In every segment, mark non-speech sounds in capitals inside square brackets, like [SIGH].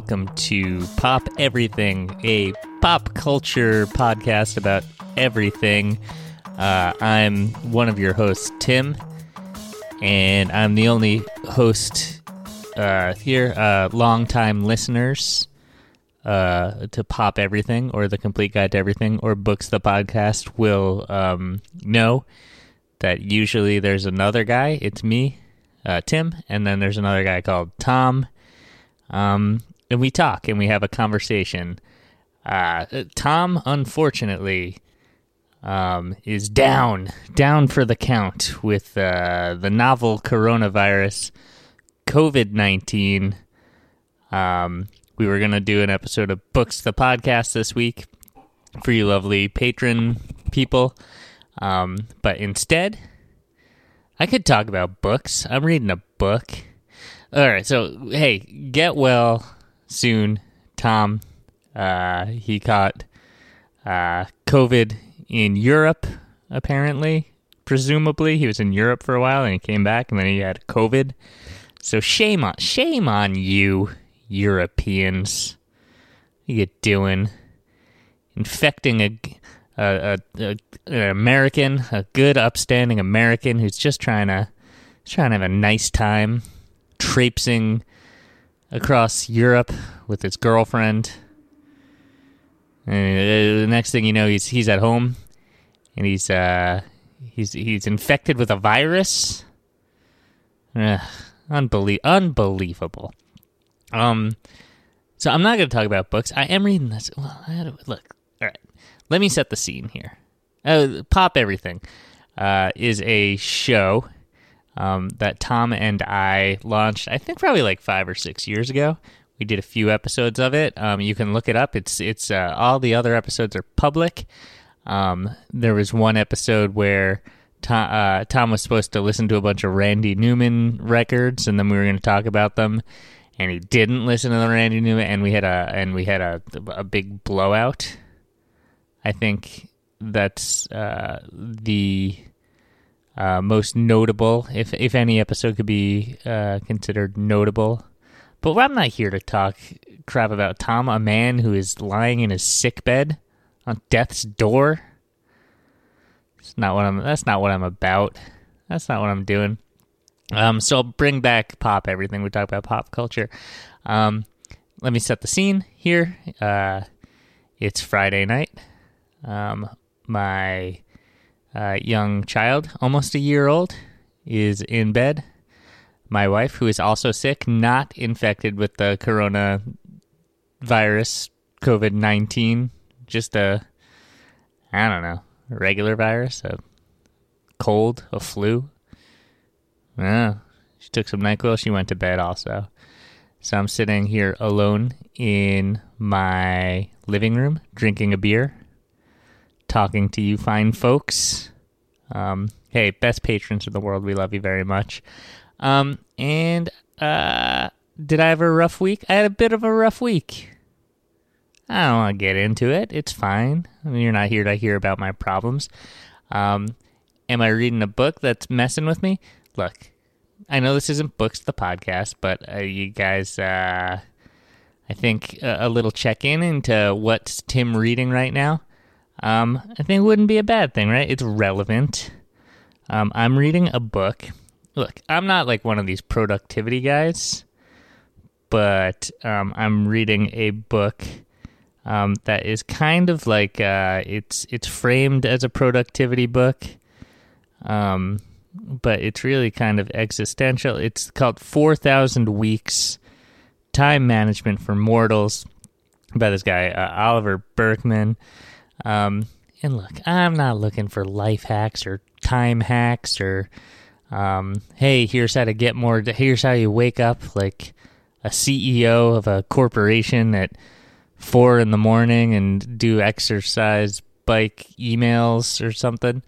welcome to Pop Everything, a pop culture podcast about everything. Uh, I'm one of your hosts, Tim, and I'm the only host uh, here. Uh, longtime listeners uh, to Pop Everything or The Complete Guide to Everything or Books the Podcast will um, know that usually there's another guy. It's me, uh, Tim, and then there's another guy called Tom. Um, and we talk and we have a conversation. Uh, Tom, unfortunately, um, is down, down for the count with uh, the novel coronavirus, COVID 19. Um, we were going to do an episode of Books the Podcast this week for you lovely patron people. Um, but instead, I could talk about books. I'm reading a book. All right, so hey, get well soon, Tom. Uh, he caught uh, COVID in Europe, apparently. Presumably, he was in Europe for a while and he came back, and then he had COVID. So shame on shame on you, Europeans. What are you doing? Infecting a a, a, an American, a good, upstanding American who's just trying to trying to have a nice time, traipsing across Europe with his girlfriend. And uh, the next thing you know, he's he's at home, and he's uh he's he's infected with a virus. Ugh, unbelie- unbelievable. Um, so I'm not going to talk about books. I am reading this. Well, to, look. All right, let me set the scene here. Uh, Pop Everything uh, is a show um, that Tom and I launched, I think probably like five or six years ago. We did a few episodes of it. Um, you can look it up. It's it's uh, all the other episodes are public. Um, there was one episode where Tom, uh, Tom was supposed to listen to a bunch of Randy Newman records, and then we were going to talk about them. And he didn't listen to the Randy Newman, and we had a and we had a a big blowout. I think that's uh, the uh, most notable, if if any episode could be uh, considered notable. But I'm not here to talk crap about Tom, a man who is lying in his sick bed on death's door. That's not what I'm. That's not what I'm about. That's not what I'm doing. Um, so I'll bring back pop everything. We talk about pop culture. Um, let me set the scene here. Uh, it's Friday night. Um, my uh, young child, almost a year old, is in bed. My wife, who is also sick, not infected with the corona virus, COVID 19, just a, I don't know, regular virus, a cold, a flu. Yeah, she took some NyQuil. She went to bed also. So I'm sitting here alone in my living room, drinking a beer, talking to you fine folks. Um, hey, best patrons in the world, we love you very much. Um, and uh, did I have a rough week? I had a bit of a rough week. I don't want to get into it. It's fine. I mean, you're not here to hear about my problems. Um, am I reading a book that's messing with me? Look, I know this isn't books, the podcast, but uh, you guys, uh, I think a, a little check in into what's Tim reading right now. Um, I think it wouldn't be a bad thing, right? It's relevant. Um, I'm reading a book. Look, I'm not like one of these productivity guys, but um, I'm reading a book um, that is kind of like uh, it's it's framed as a productivity book, um, but it's really kind of existential. It's called Four Thousand Weeks: Time Management for Mortals by this guy uh, Oliver Burkeman. Um, and look, I'm not looking for life hacks or time hacks or, um, hey, here's how to get more. Here's how you wake up like a CEO of a corporation at four in the morning and do exercise bike emails or something.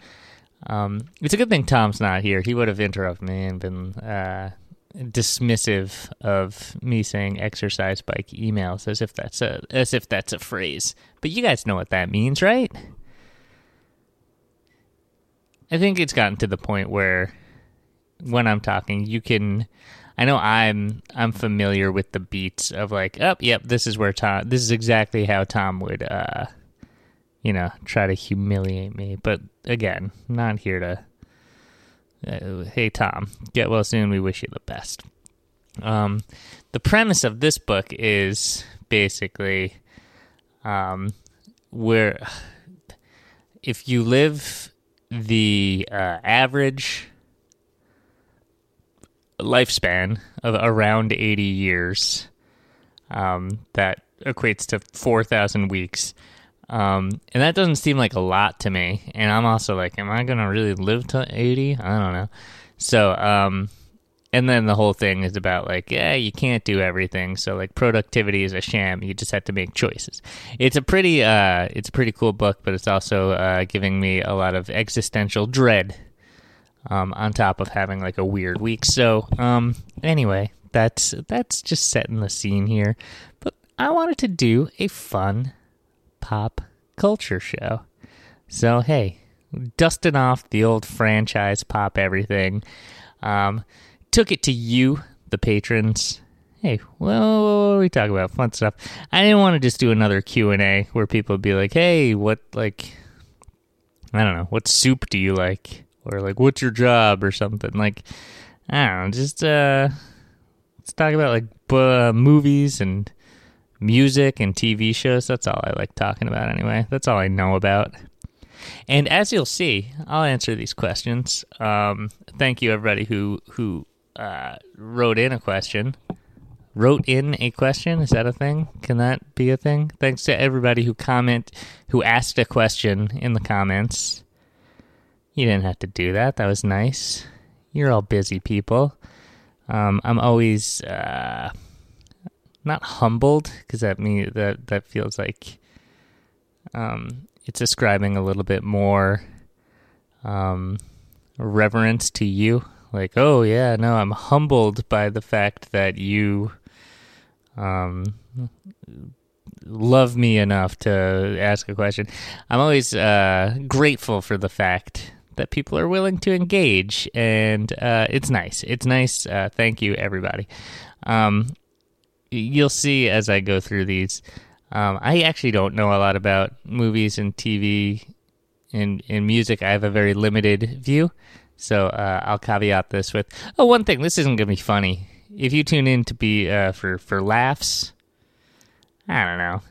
Um, it's a good thing Tom's not here. He would have interrupted me and been uh, dismissive of me saying exercise bike emails as if that's a as if that's a phrase. But you guys know what that means, right? I think it's gotten to the point where when I'm talking, you can I know I'm I'm familiar with the beats of like, oh, yep, this is where Tom. This is exactly how Tom would, uh, you know, try to humiliate me. But again, not here to. Uh, hey Tom, get well soon. We wish you the best. Um, the premise of this book is basically, um, where [SIGHS] if you live the uh, average lifespan of around 80 years. Um, that equates to 4,000 weeks. Um, and that doesn't seem like a lot to me. And I'm also like, am I going to really live to 80? I don't know. So, um, and then the whole thing is about like, yeah, you can't do everything. So like productivity is a sham. You just have to make choices. It's a pretty, uh, it's a pretty cool book, but it's also, uh, giving me a lot of existential dread um, on top of having like a weird week. So, um, anyway, that's that's just setting the scene here. But I wanted to do a fun pop culture show. So hey, dusting off the old franchise pop everything. Um, took it to you, the patrons. Hey, well, we talk about fun stuff. I didn't want to just do another Q and A where people would be like, "Hey, what like, I don't know, what soup do you like?" or like what's your job or something like i don't know just uh let's talk about like uh, movies and music and tv shows that's all i like talking about anyway. That's all i know about. And as you'll see i'll answer these questions. Um thank you everybody who who uh wrote in a question. Wrote in a question? Is that a thing? Can that be a thing? Thanks to everybody who comment who asked a question in the comments. You didn't have to do that. That was nice. You're all busy people. Um, I'm always uh, not humbled because that me that that feels like um, it's ascribing a little bit more um, reverence to you. Like, oh yeah, no, I'm humbled by the fact that you um, love me enough to ask a question. I'm always uh, grateful for the fact that people are willing to engage, and uh, it's nice. It's nice. Uh, thank you, everybody. Um, you'll see as I go through these. Um, I actually don't know a lot about movies and TV and, and music. I have a very limited view. So uh, I'll caveat this with oh, one thing. This isn't going to be funny. If you tune in to be uh, for for laughs, I don't know.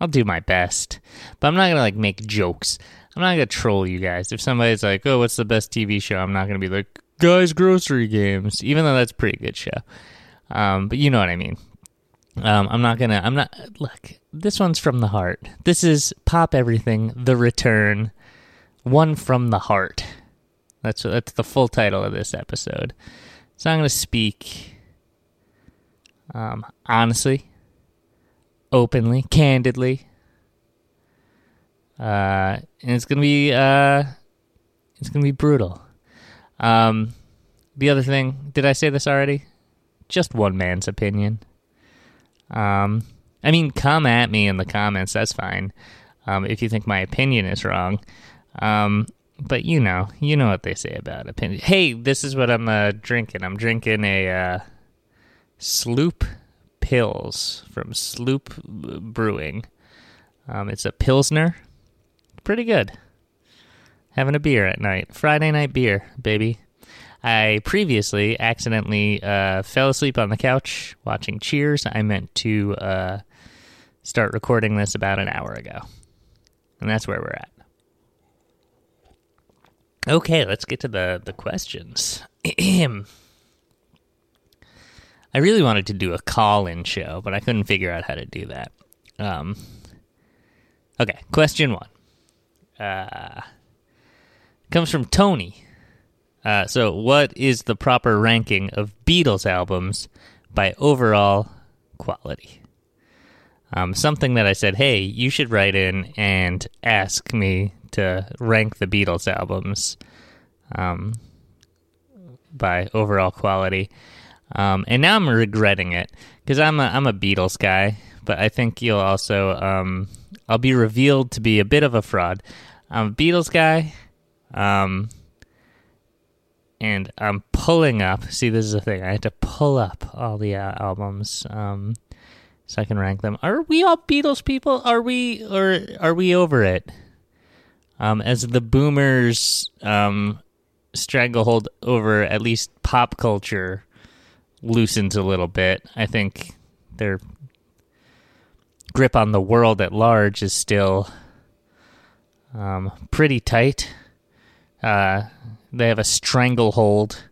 I'll do my best, but I'm not gonna like make jokes. I'm not gonna troll you guys. If somebody's like, "Oh, what's the best TV show?" I'm not gonna be like, "Guys, Grocery Games," even though that's a pretty good show. Um, but you know what I mean. Um, I'm not gonna. I'm not. Look, this one's from the heart. This is Pop Everything: The Return, one from the heart. That's that's the full title of this episode. So I'm gonna speak um, honestly, openly, candidly uh, and it's gonna be uh, it's gonna be brutal. Um, the other thing, did I say this already? Just one man's opinion. Um, I mean, come at me in the comments. That's fine. Um, if you think my opinion is wrong. Um, but you know, you know what they say about opinion. Hey, this is what I'm uh, drinking. I'm drinking a uh, Sloop Pils from Sloop Brewing. Um, it's a Pilsner pretty good. Having a beer at night. Friday night beer, baby. I previously accidentally uh, fell asleep on the couch watching Cheers. I meant to uh, start recording this about an hour ago. And that's where we're at. Okay, let's get to the, the questions. [CLEARS THROAT] I really wanted to do a call in show, but I couldn't figure out how to do that. Um, okay, question one uh, comes from Tony. Uh, so, what is the proper ranking of Beatles albums by overall quality? Um, something that I said, hey, you should write in and ask me to rank the Beatles albums um, by overall quality. Um, and now I'm regretting it because I'm a, I'm a Beatles guy, but I think you'll also um, I'll be revealed to be a bit of a fraud. I'm a Beatles guy, um, and I'm pulling up. See, this is the thing. I had to pull up all the uh, albums um, so I can rank them. Are we all Beatles people? Are we, or are we over it? Um, as the boomers um, stranglehold over at least pop culture loosens a little bit, I think their grip on the world at large is still um, pretty tight. Uh, they have a stranglehold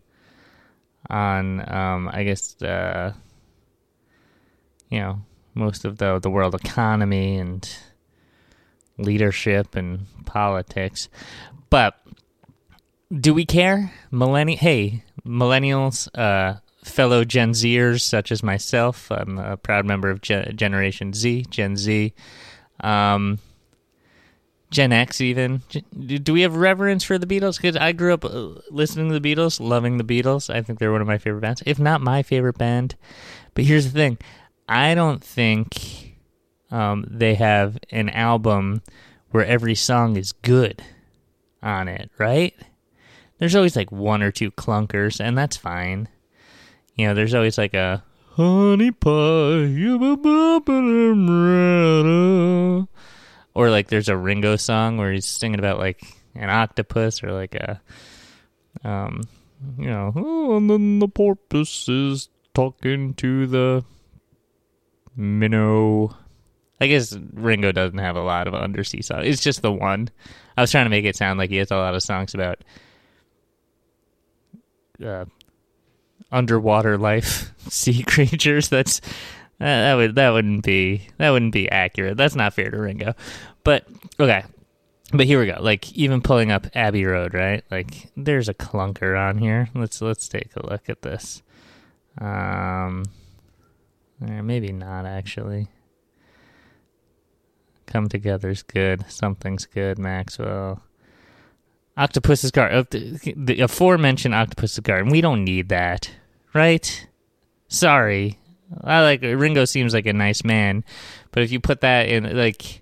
on, um, I guess, uh, you know, most of the the world economy and leadership and politics. But do we care? Millenni- hey, millennials, uh, fellow Gen Zers such as myself, I'm a proud member of Gen- Generation Z, Gen Z. Um, Gen X, even. Do we have reverence for the Beatles? Because I grew up uh, listening to the Beatles, loving the Beatles. I think they're one of my favorite bands, if not my favorite band. But here's the thing I don't think um, they have an album where every song is good on it, right? There's always like one or two clunkers, and that's fine. You know, there's always like a honey pie, or like there's a Ringo song where he's singing about like an octopus or like a um you know oh, and then the porpoise is talking to the minnow I guess Ringo doesn't have a lot of undersea songs. It's just the one. I was trying to make it sound like he has a lot of songs about uh, underwater life, [LAUGHS] sea creatures. That's that would that wouldn't be that wouldn't be accurate. That's not fair to Ringo. But okay. But here we go. Like even pulling up Abbey Road, right? Like there's a clunker on here. Let's let's take a look at this. Um maybe not actually. Come together's good. Something's good, Maxwell. Octopus's Garden. The, the aforementioned Octopus's Garden. We don't need that, right? Sorry. I like Ringo seems like a nice man, but if you put that in like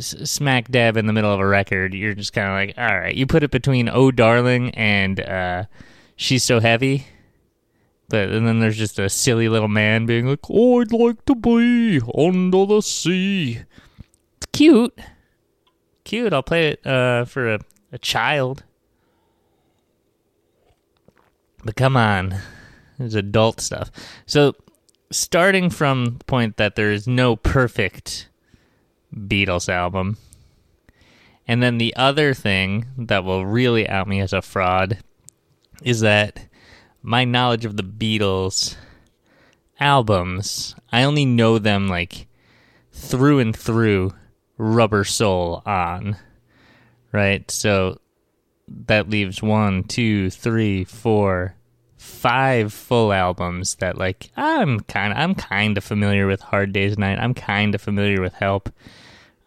smack dab in the middle of a record, you're just kind of like, all right. You put it between "Oh Darling" and uh, "She's So Heavy," but and then there's just a silly little man being like, "Oh, I'd like to be under the sea." It's cute, cute. I'll play it uh, for a, a child, but come on, it's adult stuff. So starting from the point that there is no perfect Beatles album. And then the other thing that will really out me as a fraud is that my knowledge of the Beatles albums, I only know them like through and through Rubber Soul on. Right? So that leaves one, two, three, four, five full albums that like I'm kind of I'm kind of familiar with Hard Day's Night. I'm kind of familiar with Help.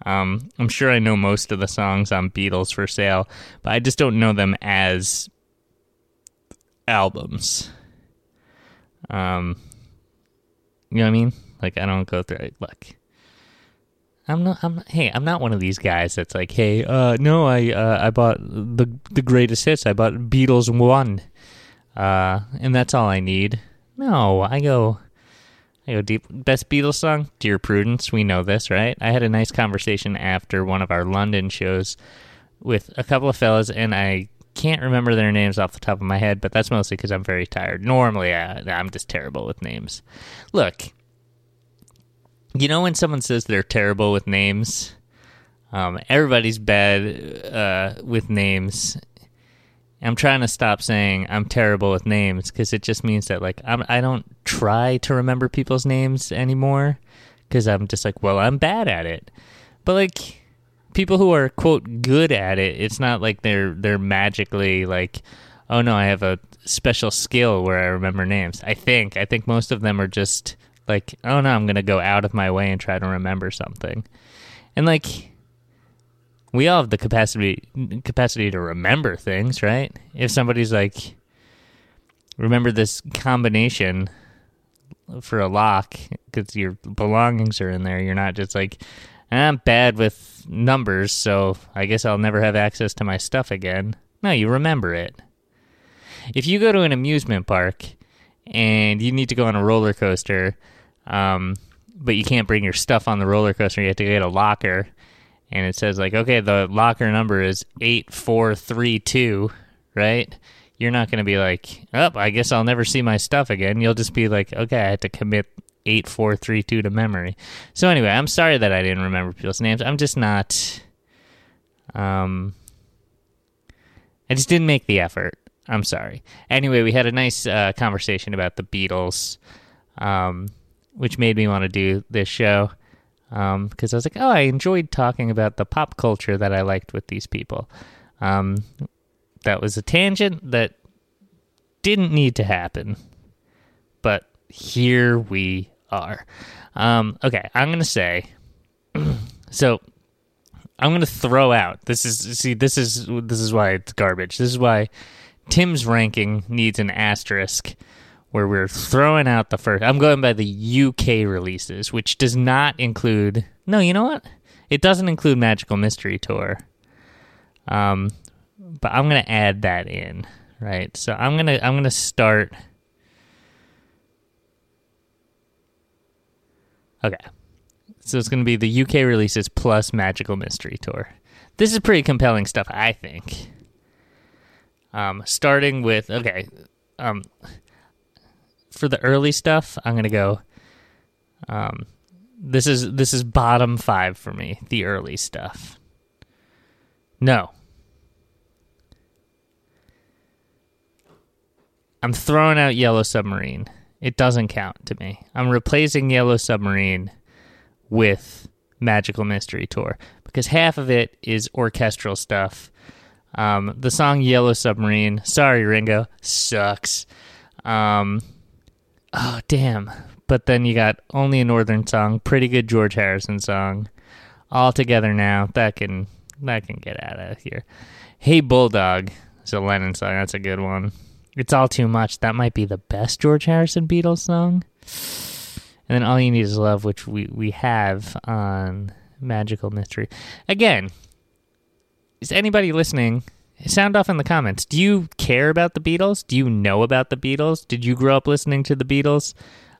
Um, I'm sure I know most of the songs on Beatles for Sale, but I just don't know them as albums. Um, you know what I mean? Like I don't go through it. Look, I'm not. I'm hey, I'm not one of these guys that's like, hey, uh, no, I uh, I bought the the greatest hits. I bought Beatles one uh, and that's all I need. No, I go, I go deep. Best Beatles song, Dear Prudence. We know this, right? I had a nice conversation after one of our London shows with a couple of fellas, and I can't remember their names off the top of my head, but that's mostly because I'm very tired. Normally, I, I'm just terrible with names. Look, you know when someone says they're terrible with names, um, everybody's bad uh, with names, I'm trying to stop saying I'm terrible with names because it just means that like I'm I don't try to remember people's names anymore because I'm just like well I'm bad at it. But like people who are quote good at it, it's not like they're they're magically like oh no I have a special skill where I remember names. I think I think most of them are just like oh no I'm gonna go out of my way and try to remember something, and like we all have the capacity capacity to remember things, right? If somebody's like, remember this combination for a lock because your belongings are in there, you're not just like, I'm bad with numbers, so I guess I'll never have access to my stuff again. No, you remember it. if you go to an amusement park and you need to go on a roller coaster, um, but you can't bring your stuff on the roller coaster, you have to get a locker, and it says like, okay, the locker number is eight four three two, right? You're not going to be like, oh, I guess I'll never see my stuff again. You'll just be like, okay, I had to commit 8432 to memory. So anyway, I'm sorry that I didn't remember people's names. I'm just not um I just didn't make the effort. I'm sorry. Anyway, we had a nice uh, conversation about the Beatles, um, which made me want to do this show because um, I was like, oh, I enjoyed talking about the pop culture that I liked with these people. Um, that was a tangent that didn't need to happen, but here we are. Um, okay, I'm gonna say. [CLEARS THROAT] so, I'm gonna throw out. This is see. This is this is why it's garbage. This is why Tim's ranking needs an asterisk. Where we're throwing out the first. I'm going by the UK releases, which does not include. No, you know what? It doesn't include Magical Mystery Tour. Um, but I'm gonna add that in, right? So I'm gonna I'm gonna start Okay. So it's to be the UK releases plus Magical Mystery Tour. This is pretty compelling stuff, I think. Um, starting with okay, um, for the early stuff, I'm gonna go. Um, this is this is bottom five for me. The early stuff. No. I'm throwing out Yellow Submarine. It doesn't count to me. I'm replacing Yellow Submarine with Magical Mystery Tour because half of it is orchestral stuff. Um, the song Yellow Submarine, sorry Ringo, sucks. Um, oh damn! But then you got only a Northern song, pretty good George Harrison song. All together now, that can that can get out of here. Hey Bulldog is a Lennon song. That's a good one. It's all too much. That might be the best George Harrison Beatles song. And then All You Need Is Love, which we, we have on Magical Mystery. Again, is anybody listening? Sound off in the comments. Do you care about the Beatles? Do you know about the Beatles? Did you grow up listening to the Beatles?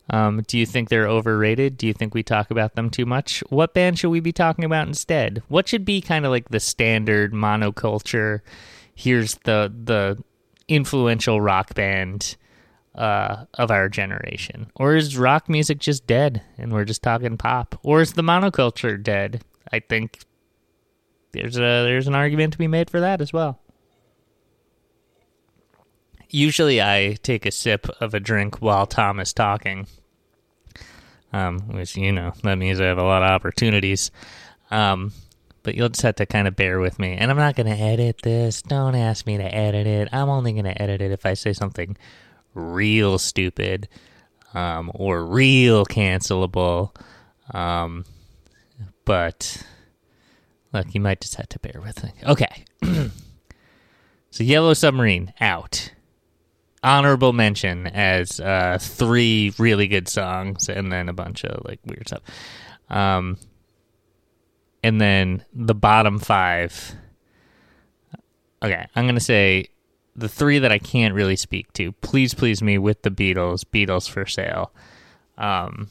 Um, do you think they're overrated? Do you think we talk about them too much? What band should we be talking about instead? What should be kind of like the standard monoculture? Here's the the influential rock band uh, of our generation? Or is rock music just dead and we're just talking pop? Or is the monoculture dead? I think there's a there's an argument to be made for that as well. Usually, I take a sip of a drink while Tom is talking, um, which you know that means I have a lot of opportunities. Um, but you'll just have to kind of bear with me. And I'm not going to edit this. Don't ask me to edit it. I'm only going to edit it if I say something real stupid um, or real cancelable. Um, but look, you might just have to bear with me. Okay. [CLEARS THROAT] so, Yellow Submarine out. Honorable mention as uh, three really good songs and then a bunch of like weird stuff. Um, and then the bottom five. Okay, I'm gonna say the three that I can't really speak to. Please, please me with the Beatles. Beatles for sale. Um,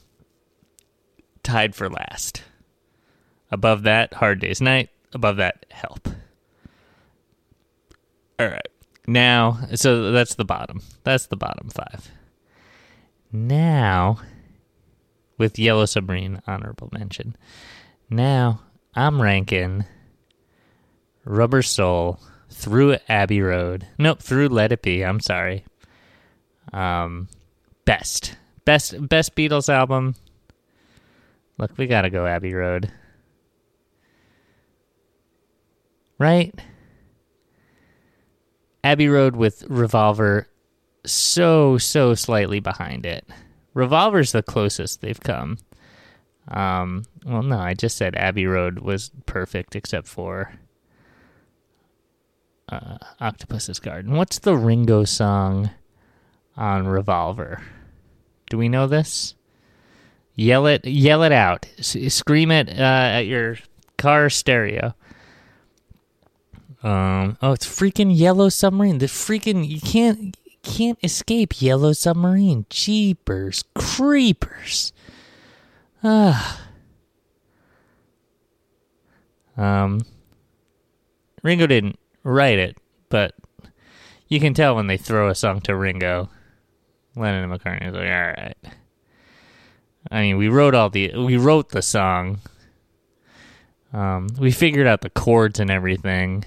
tied for last. Above that, Hard Day's Night. Above that, Help. All right. Now, so that's the bottom. That's the bottom five. Now, with Yellow Submarine, honorable mention. Now, I'm ranking Rubber Soul through Abbey Road. Nope, through Let It Be. I'm sorry. Um, best, best, best Beatles album. Look, we gotta go Abbey Road, right? Abbey Road with Revolver, so so slightly behind it. Revolver's the closest they've come. Um, well, no, I just said Abbey Road was perfect except for uh, Octopus's Garden. What's the Ringo song on Revolver? Do we know this? Yell it, yell it out, S- scream it uh, at your car stereo. Um, oh, it's freaking Yellow Submarine. The freaking you can't can't escape Yellow Submarine. Jeepers, creepers. Ah. Um, Ringo didn't write it, but you can tell when they throw a song to Ringo. Lennon and McCartney is like, all right. I mean, we wrote all the we wrote the song. Um, we figured out the chords and everything.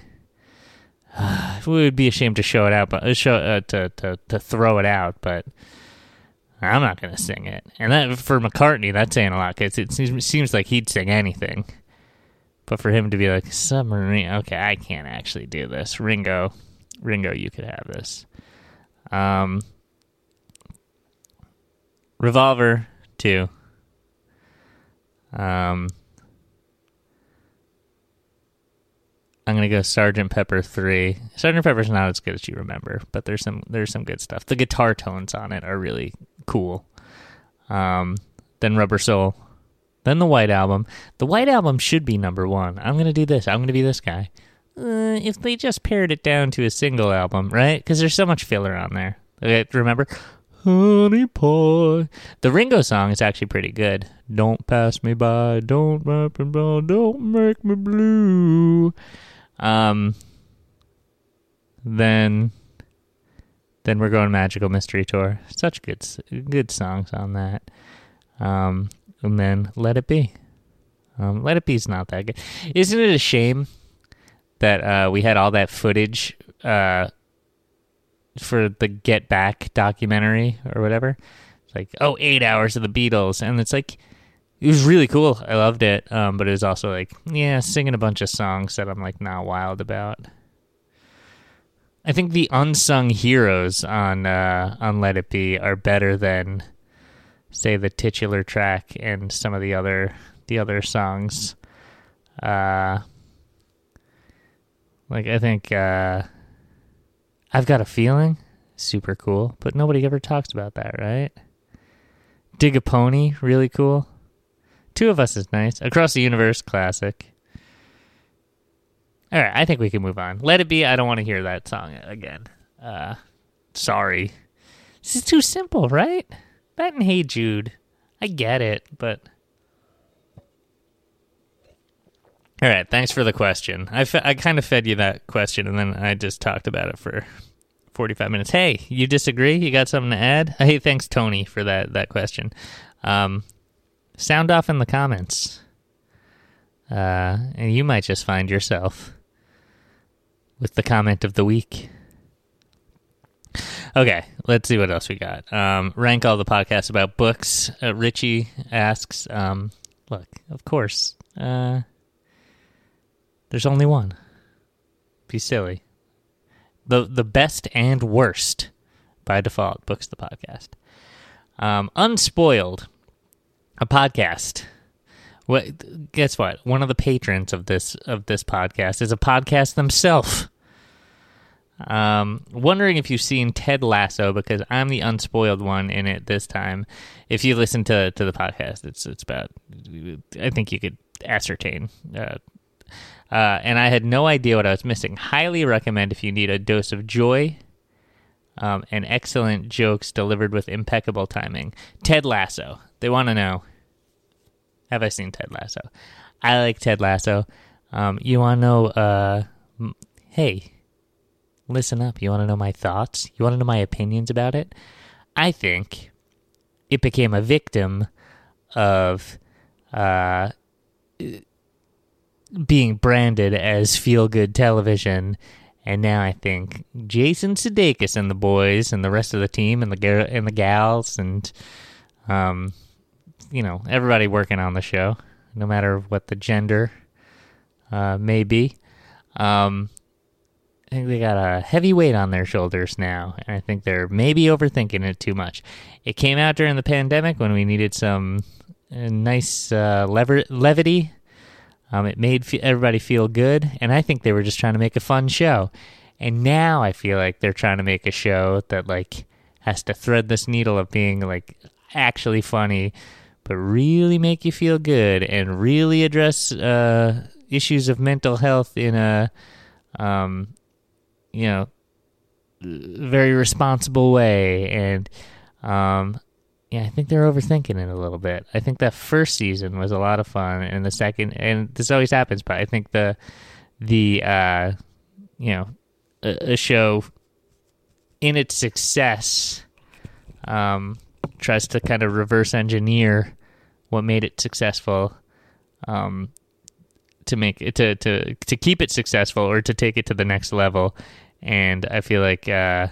[SIGHS] we would be ashamed to show it out, but uh, show uh, to to to throw it out, but I'm not gonna sing it. And that for McCartney, that's saying a lot because it seems, seems like he'd sing anything. But for him to be like submarine, okay, I can't actually do this. Ringo, Ringo, you could have this. Um, Revolver two. Um, I'm gonna go Sergeant Pepper three. Sergeant Pepper's not as good as you remember, but there's some there's some good stuff. The guitar tones on it are really cool. Um, then Rubber Soul, then the White Album. The White Album should be number one. I'm gonna do this. I'm gonna be this guy. Uh, if they just pared it down to a single album, right? Because there's so much filler on there. Okay, remember, honey pie. The Ringo song is actually pretty good. Don't pass me by. Don't Don't make me blue. Um, then, then we're going Magical Mystery Tour. Such good, good songs on that. Um, and then Let It Be. Um, Let It Be's not that good. Isn't it a shame that uh, we had all that footage uh, for the Get Back documentary or whatever? It's like, oh, eight hours of the Beatles, and it's like it was really cool. I loved it. Um, but it was also like, yeah, singing a bunch of songs that I'm like not wild about. I think the unsung heroes on uh, on Let It Be are better than, say, the titular track and some of the other the other songs. Uh, like I think uh, I've got a feeling, super cool, but nobody ever talks about that, right? Dig a Pony, really cool. Two of Us is nice. Across the Universe, classic. All right, I think we can move on. Let it be. I don't want to hear that song again. Uh, sorry. This is too simple, right? That and Hey Jude. I get it, but. All right, thanks for the question. I, fe- I kind of fed you that question, and then I just talked about it for 45 minutes. Hey, you disagree? You got something to add? Hey, thanks, Tony, for that, that question. Um, sound off in the comments. Uh, and you might just find yourself with the comment of the week. Okay, let's see what else we got. Um, rank all the podcasts about books. Uh, Richie asks, um, look, of course, uh, there's only one. Be silly. The the best and worst by default books the podcast. Um, unspoiled a podcast. What? Guess what? One of the patrons of this of this podcast is a podcast themselves. Um, wondering if you've seen Ted Lasso because I'm the unspoiled one in it this time. If you listen to to the podcast, it's it's about. I think you could ascertain. Uh, uh, and I had no idea what I was missing. Highly recommend if you need a dose of joy um, and excellent jokes delivered with impeccable timing. Ted Lasso. They want to know Have I seen Ted Lasso? I like Ted Lasso. Um, you want to know, uh, hey, listen up. You want to know my thoughts? You want to know my opinions about it? I think it became a victim of uh, being branded as feel good television. And now I think Jason Sudeikis and the boys and the rest of the team and the gar- and the gals and um, you know, everybody working on the show, no matter what the gender uh, may be. Um, I think they got a heavy weight on their shoulders now, and I think they're maybe overthinking it too much. It came out during the pandemic when we needed some uh, nice uh, lever- levity. Um, it made everybody feel good, and I think they were just trying to make a fun show. And now I feel like they're trying to make a show that like has to thread this needle of being like actually funny but really make you feel good and really address uh, issues of mental health in a, um, you know, very responsible way, and um, yeah, I think they're overthinking it a little bit. I think that first season was a lot of fun, and the second, and this always happens, but I think the the uh, you know a, a show in its success um, tries to kind of reverse engineer what made it successful um, to make it to to to keep it successful or to take it to the next level and i feel like uh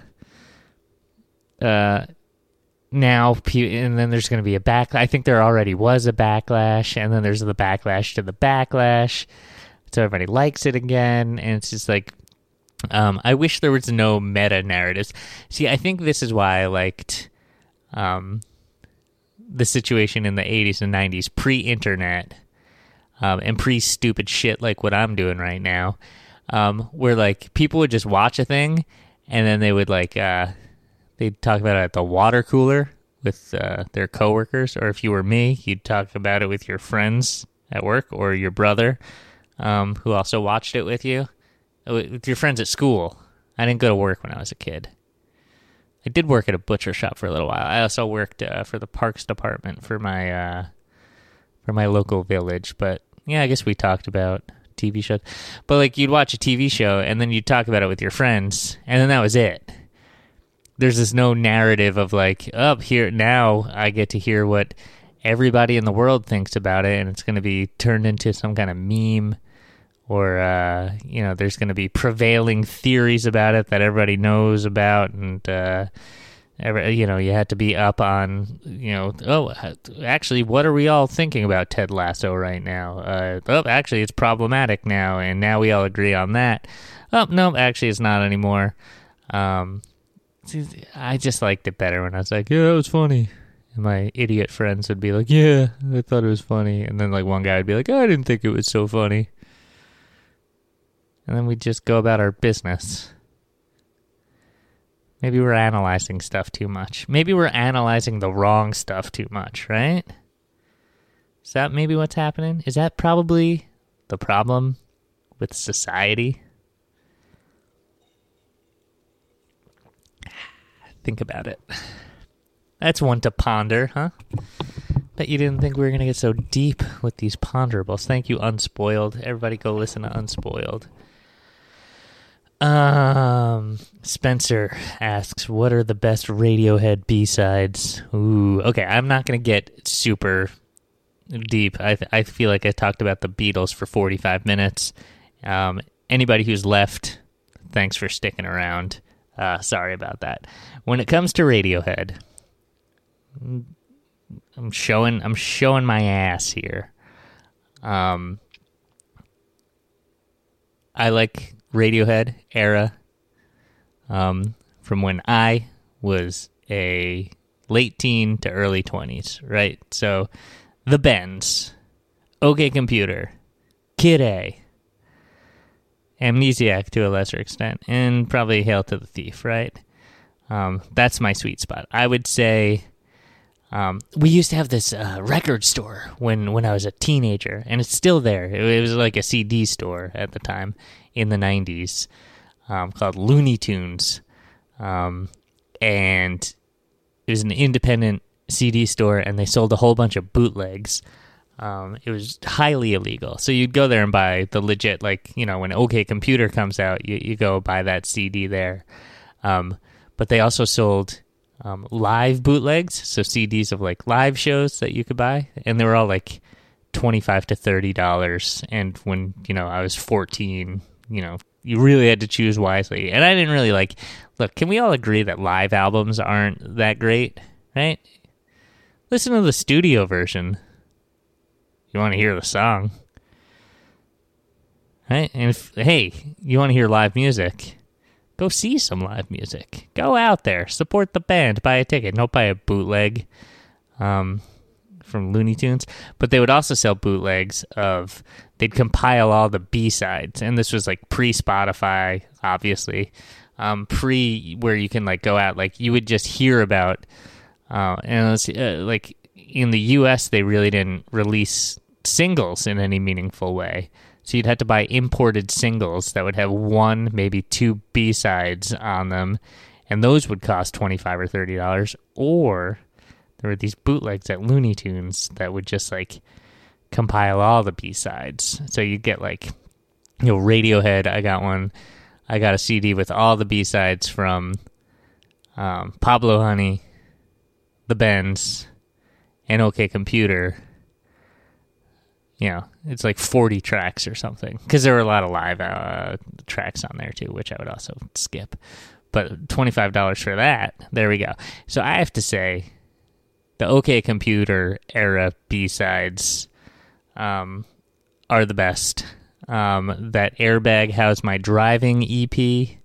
uh now and then there's going to be a back i think there already was a backlash and then there's the backlash to the backlash so everybody likes it again and it's just like um, I wish there was no meta narratives. See, I think this is why I liked um, the situation in the 80s and 90s, pre internet, um, and pre stupid shit like what I'm doing right now, um, where like people would just watch a thing and then they would like, uh, they'd talk about it at the water cooler with uh, their coworkers, or if you were me, you'd talk about it with your friends at work or your brother um, who also watched it with you with your friends at school. I didn't go to work when I was a kid. I did work at a butcher shop for a little while. I also worked uh, for the parks department for my uh, for my local village. But yeah, I guess we talked about TV shows. But like you'd watch a TV show and then you'd talk about it with your friends, and then that was it. There's this no narrative of like, up oh, here now I get to hear what everybody in the world thinks about it, and it's going to be turned into some kind of meme or uh, you know there's going to be prevailing theories about it that everybody knows about and uh, every, you know you had to be up on you know oh actually what are we all thinking about ted lasso right now? Uh, oh actually it's problematic now and now we all agree on that. Oh no actually it's not anymore. Um, i just liked it better when i was like yeah it was funny. And my idiot friends would be like yeah i thought it was funny. And then like one guy would be like i didn't think it was so funny and then we just go about our business. Maybe we're analyzing stuff too much. Maybe we're analyzing the wrong stuff too much, right? Is that maybe what's happening? Is that probably the problem with society? [SIGHS] Think about it. That's one to ponder, huh? Bet you didn't think we were going to get so deep with these ponderables. Thank you, Unspoiled. Everybody go listen to Unspoiled. Um, Spencer asks, "What are the best Radiohead B sides?" Ooh, okay. I'm not gonna get super deep. I th- I feel like I talked about the Beatles for 45 minutes. Um, anybody who's left, thanks for sticking around. Uh, sorry about that. When it comes to Radiohead, I'm showing I'm showing my ass here. Um, I like Radiohead era um, from when I was a late teen to early 20s, right? So the Bends, OK Computer, Kid A, Amnesiac to a lesser extent, and probably Hail to the Thief, right? Um, that's my sweet spot. I would say um, we used to have this uh, record store when, when I was a teenager, and it's still there. It, it was like a CD store at the time, in the 90s um, called Looney Tunes. Um, and it was an independent CD store, and they sold a whole bunch of bootlegs. Um, it was highly illegal. So you'd go there and buy the legit, like, you know, when OK Computer comes out, you, you go buy that CD there. Um, but they also sold um, live bootlegs, so CDs of like live shows that you could buy, and they were all like twenty five to thirty dollars. And when you know I was fourteen, you know, you really had to choose wisely. And I didn't really like. Look, can we all agree that live albums aren't that great, right? Listen to the studio version. You want to hear the song, right? And if hey, you want to hear live music, go see some live music. Go out there, support the band, buy a ticket. Don't buy a bootleg. Um, from Looney Tunes, but they would also sell bootlegs of they'd compile all the B sides, and this was like pre Spotify, obviously, um, pre where you can like go out, like you would just hear about, uh, and uh, like in the U.S. they really didn't release singles in any meaningful way, So you'd have to buy imported singles that would have one, maybe two B sides on them, and those would cost twenty five or thirty dollars. Or there were these bootlegs at Looney Tunes that would just like compile all the B sides. So you get like, you know, Radiohead. I got one. I got a CD with all the B sides from um, Pablo Honey, The Bends, and OK Computer you know, it's like 40 tracks or something because there were a lot of live uh, tracks on there too, which I would also skip. But $25 for that, there we go. So I have to say, the OK Computer era B sides um, are the best. Um, that Airbag How's My Driving EP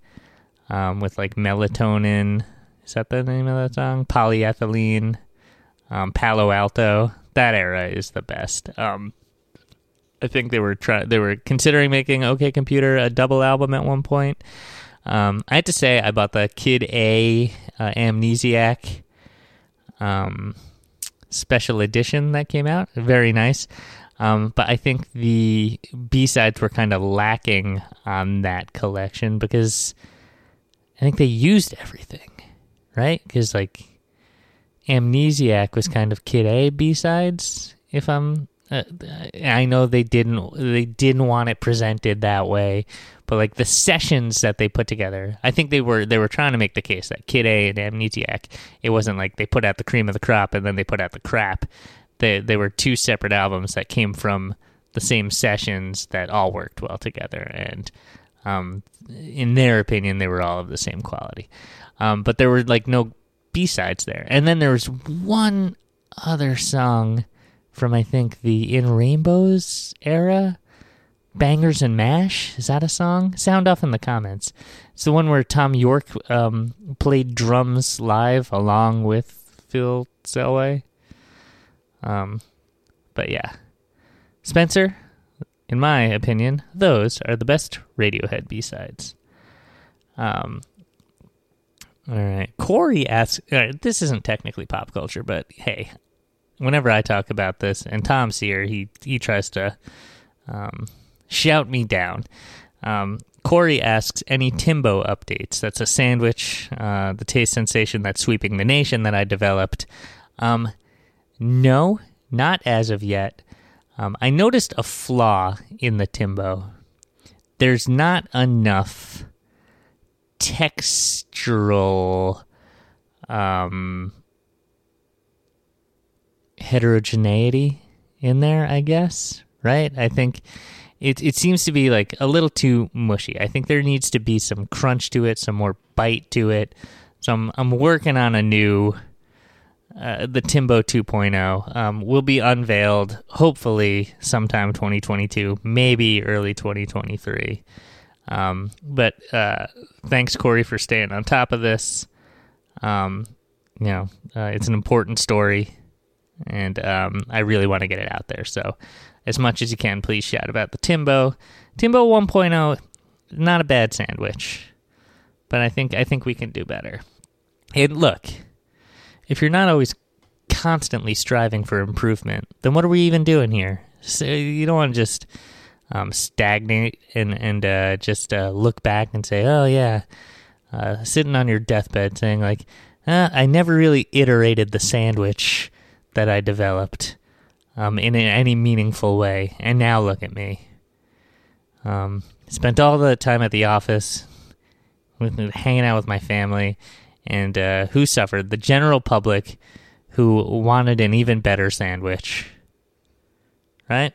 um, with like melatonin. Is that the name of that song? Polyethylene, um, Palo Alto. That era is the best. Um, I think they were try- they were considering making OK Computer a double album at one point. Um, I had to say I bought the Kid A uh, Amnesiac um, special edition that came out. Very nice. Um, but I think the B sides were kind of lacking on that collection because I think they used everything, right? Because like Amnesiac was kind of Kid A B sides, if I'm uh, I know they didn't they didn't want it presented that way, but like the sessions that they put together, I think they were they were trying to make the case that Kid A and Amnesiac, it wasn't like they put out the cream of the crop and then they put out the crap. They they were two separate albums that came from the same sessions that all worked well together, and um, in their opinion, they were all of the same quality. Um, but there were like no B sides there, and then there was one other song from I think the In Rainbows era. Bangers and Mash is that a song? Sound off in the comments. It's the one where Thom Yorke um, played drums live along with Phil Selway. Um, but yeah, Spencer, in my opinion, those are the best Radiohead B sides. Um, all right, Corey asks. this isn't technically pop culture, but hey, whenever I talk about this, and Tom's here, he he tries to um, shout me down. Um, Corey asks any Timbo updates. That's a sandwich, uh, the taste sensation that's sweeping the nation that I developed. Um, no, not as of yet. Um, I noticed a flaw in the Timbo. There's not enough textural um, heterogeneity in there, I guess, right? I think it it seems to be like a little too mushy. I think there needs to be some crunch to it, some more bite to it. So I'm I'm working on a new uh, the Timbo 2.0 um, will be unveiled hopefully sometime 2022, maybe early 2023. Um, but uh, thanks Corey for staying on top of this. Um, you know, uh, it's an important story and um, I really want to get it out there. So, as much as you can, please shout about the Timbo. Timbo 1.0, not a bad sandwich, but I think I think we can do better. And look, if you're not always constantly striving for improvement, then what are we even doing here? So you don't want to just um, stagnate and and uh, just uh, look back and say, "Oh yeah," uh, sitting on your deathbed saying like, uh, "I never really iterated the sandwich." that I developed um, in any meaningful way. And now look at me. Um, spent all the time at the office, with, hanging out with my family, and uh, who suffered? The general public who wanted an even better sandwich. Right?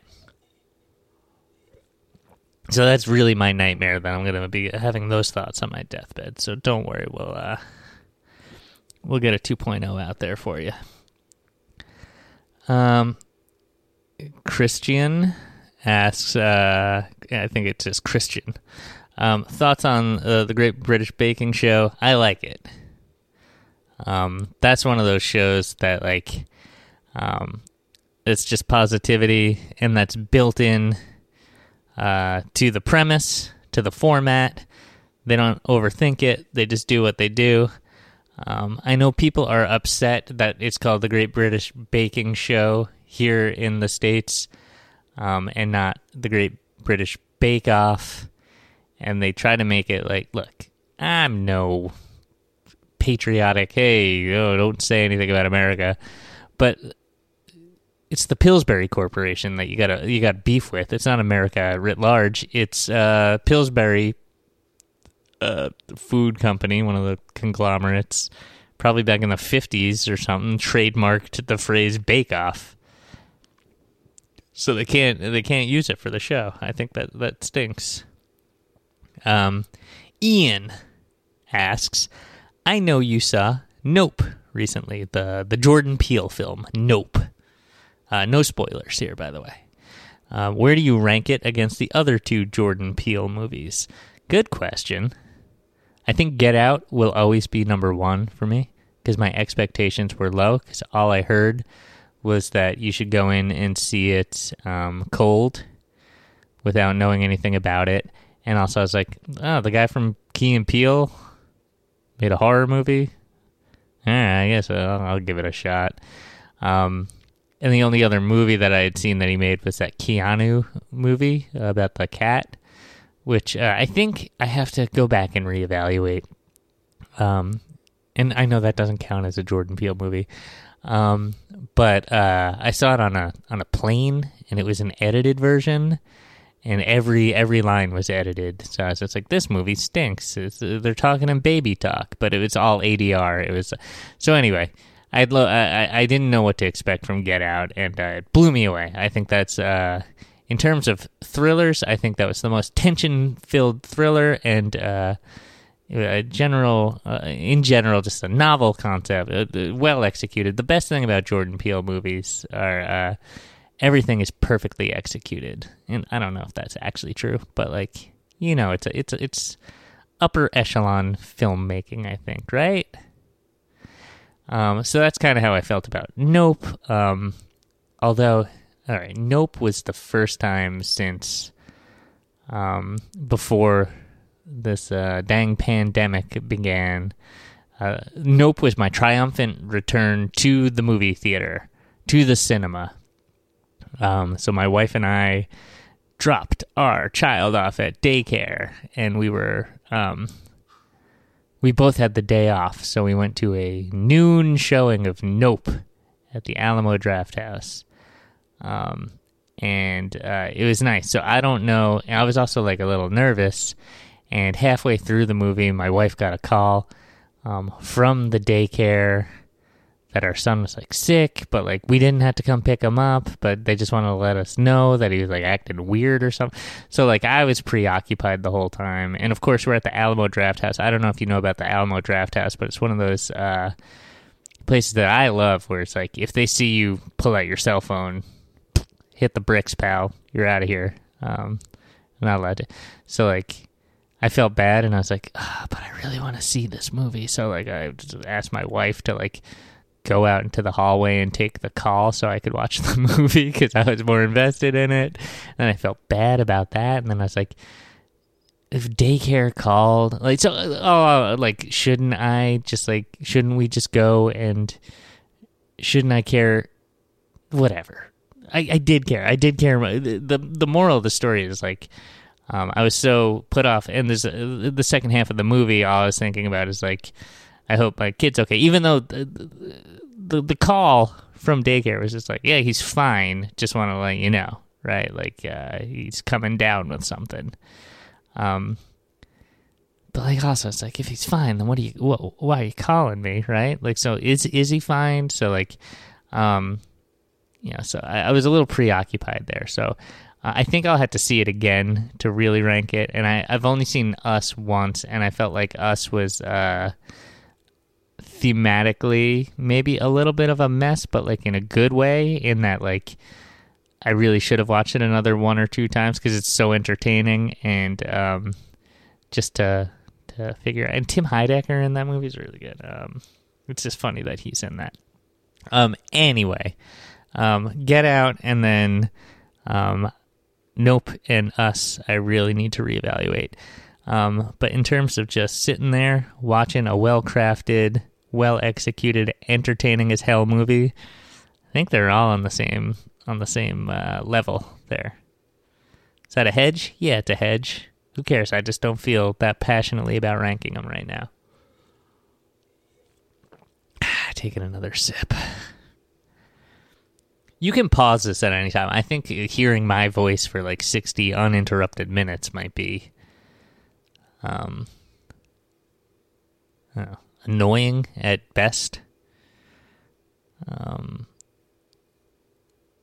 So that's really my nightmare that I'm going to be having those thoughts on my deathbed. So don't worry, we'll uh, we'll get a 2.0 out there for you. Um, Christian asks, uh, I think it's just Christian. Um, thoughts on uh, the Great British Baking Show? I like it. Um, that's one of those shows that like, um, it's just positivity, and that's built in uh, to the premise, to the format. They don't overthink it. They just do what they do. Um, I know people are upset that it's called the Great British Baking Show here in the States um, and not the Great British Bake Off, and they try to make it like, look, I'm no patriotic. Hey, oh, don't say anything about America, but it's the Pillsbury Corporation that you got you got beef with. It's not America writ large. It's uh, Pillsbury uh, food company, one of the conglomerates, probably back in the fifties or something, trademarked the phrase "bake off." So they can't they can't use it for the show. I think that that stinks. Um, Ian asks, "I know you saw Nope recently, the the Jordan Peele film Nope. Uh, no spoilers here, by the way. Uh, where do you rank it against the other two Jordan Peele movies? Good question. I think Get Out will always be number one for me because my expectations were low. Because all I heard was that you should go in and see it um, cold without knowing anything about it. And also, I was like, oh, the guy from Key and Peele made a horror movie. Yeah, I guess I'll, I'll give it a shot. Um, and the only other movie that I had seen that he made was that Keanu movie about the cat, which uh, I think I have to go back and reevaluate. Um, and I know that doesn't count as a Jordan Peele movie, um, but uh, I saw it on a on a plane, and it was an edited version, and every every line was edited. So I was just like, "This movie stinks." It's, they're talking in baby talk, but it was all ADR. It was so anyway. I'd lo- I I didn't know what to expect from Get Out, and uh, it blew me away. I think that's uh, in terms of thrillers. I think that was the most tension filled thriller, and uh, general uh, in general just a novel concept uh, well executed the best thing about jordan peele movies are uh, everything is perfectly executed. And i don't know if that's actually true but like you know it's a, it's a, it's upper echelon filmmaking i think right? Um, so that's kind of how i felt about nope. Um, although all right nope was the first time since um, before this uh, dang pandemic began, uh, Nope was my triumphant return to the movie theater, to the cinema. Um, so my wife and I dropped our child off at daycare, and we were um, we both had the day off, so we went to a noon showing of Nope at the Alamo Drafthouse. Um, and uh, it was nice. So I don't know. I was also like a little nervous and halfway through the movie, my wife got a call um, from the daycare that our son was like sick, but like we didn't have to come pick him up, but they just wanted to let us know that he was like acting weird or something. So like I was preoccupied the whole time, and of course we're at the Alamo Drafthouse. I don't know if you know about the Alamo Drafthouse, but it's one of those uh, places that I love where it's like if they see you pull out your cell phone, hit the bricks, pal, you're out of here. Um, not allowed to. So like I felt bad and I was like, oh, but I really want to see this movie. So like I just asked my wife to like go out into the hallway and take the call so I could watch [LAUGHS] the movie because I was more invested in it. And I felt bad about that. And then I was like, if daycare called, like, so, oh, like, shouldn't I just like, shouldn't we just go and shouldn't I care? Whatever. I, I did care. I did care. The, the the moral of the story is like, um, I was so put off. And there's uh, the second half of the movie. All I was thinking about is like, I hope my kid's okay. Even though the the, the call from daycare was just like, yeah, he's fine. Just want to let you know, right? Like uh, he's coming down with something. Um, but like also, it's like if he's fine, then what are you? What, why are you calling me, right? Like, so is is he fine? So like, um, yeah. So I, I was a little preoccupied there. So uh, I think I'll have to see it again to really rank it. And I, I've only seen Us once, and I felt like Us was uh, thematically maybe a little bit of a mess, but like in a good way. In that, like, I really should have watched it another one or two times because it's so entertaining and um, just to to figure out. And Tim Heidecker in that movie is really good. Um, it's just funny that he's in that. Um, anyway, um, Get Out, and then um, Nope and Us, I really need to reevaluate. Um, but in terms of just sitting there watching a well crafted, well executed, entertaining as hell movie, I think they're all on the same on the same uh, level there. Is that a hedge? Yeah, it's a hedge. Who cares? I just don't feel that passionately about ranking them right now. Taking another sip. You can pause this at any time. I think hearing my voice for like 60 uninterrupted minutes might be um, know, annoying at best. Um,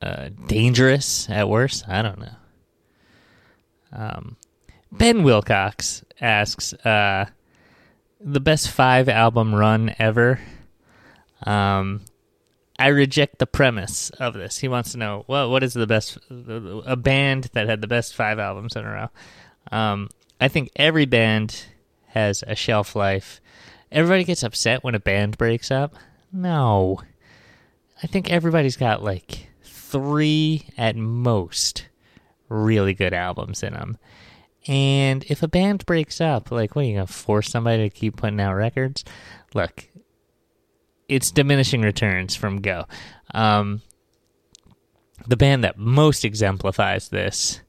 uh, dangerous at worst. I don't know. Um, ben Wilcox asks, uh, the best five album run ever. Um, I reject the premise of this. He wants to know well, what is the best a band that had the best five albums in a row. Um, I think every band has a shelf life. Everybody gets upset when a band breaks up. No, I think everybody's got like three at most really good albums in them. And if a band breaks up, like, what are you gonna force somebody to keep putting out records? Look, it's diminishing returns from Go. Um, the band that most exemplifies this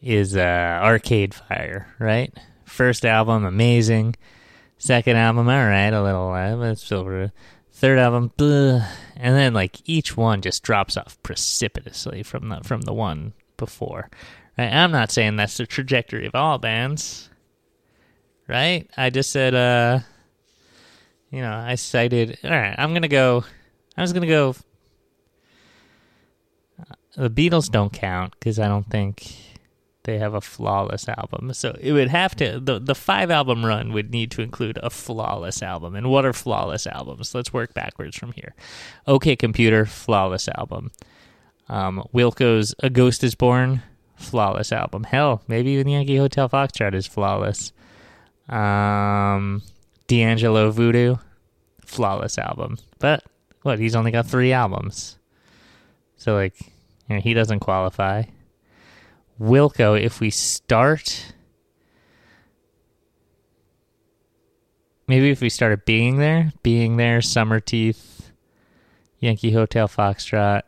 is uh, Arcade Fire, right? First album, amazing. Second album, all right, a little, uh, but it's. Third album, bleh. and then like each one just drops off precipitously from the from the one before. Right? I'm not saying that's the trajectory of all bands, right? I just said, uh, you know, I cited. All right, I'm gonna go. I was gonna go. Uh, the Beatles don't count because I don't think they have a flawless album. So it would have to the the five album run would need to include a flawless album. And what are flawless albums? Let's work backwards from here. OK Computer, flawless album. Um, Wilco's A Ghost Is Born, flawless album. Hell, maybe even Yankee Hotel Foxtrot is flawless. Um, D'Angelo Voodoo, flawless album. But what? He's only got three albums, so like, you know, he doesn't qualify. Wilco, if we start, maybe if we started being there, being there, Summerteeth, Yankee Hotel Foxtrot,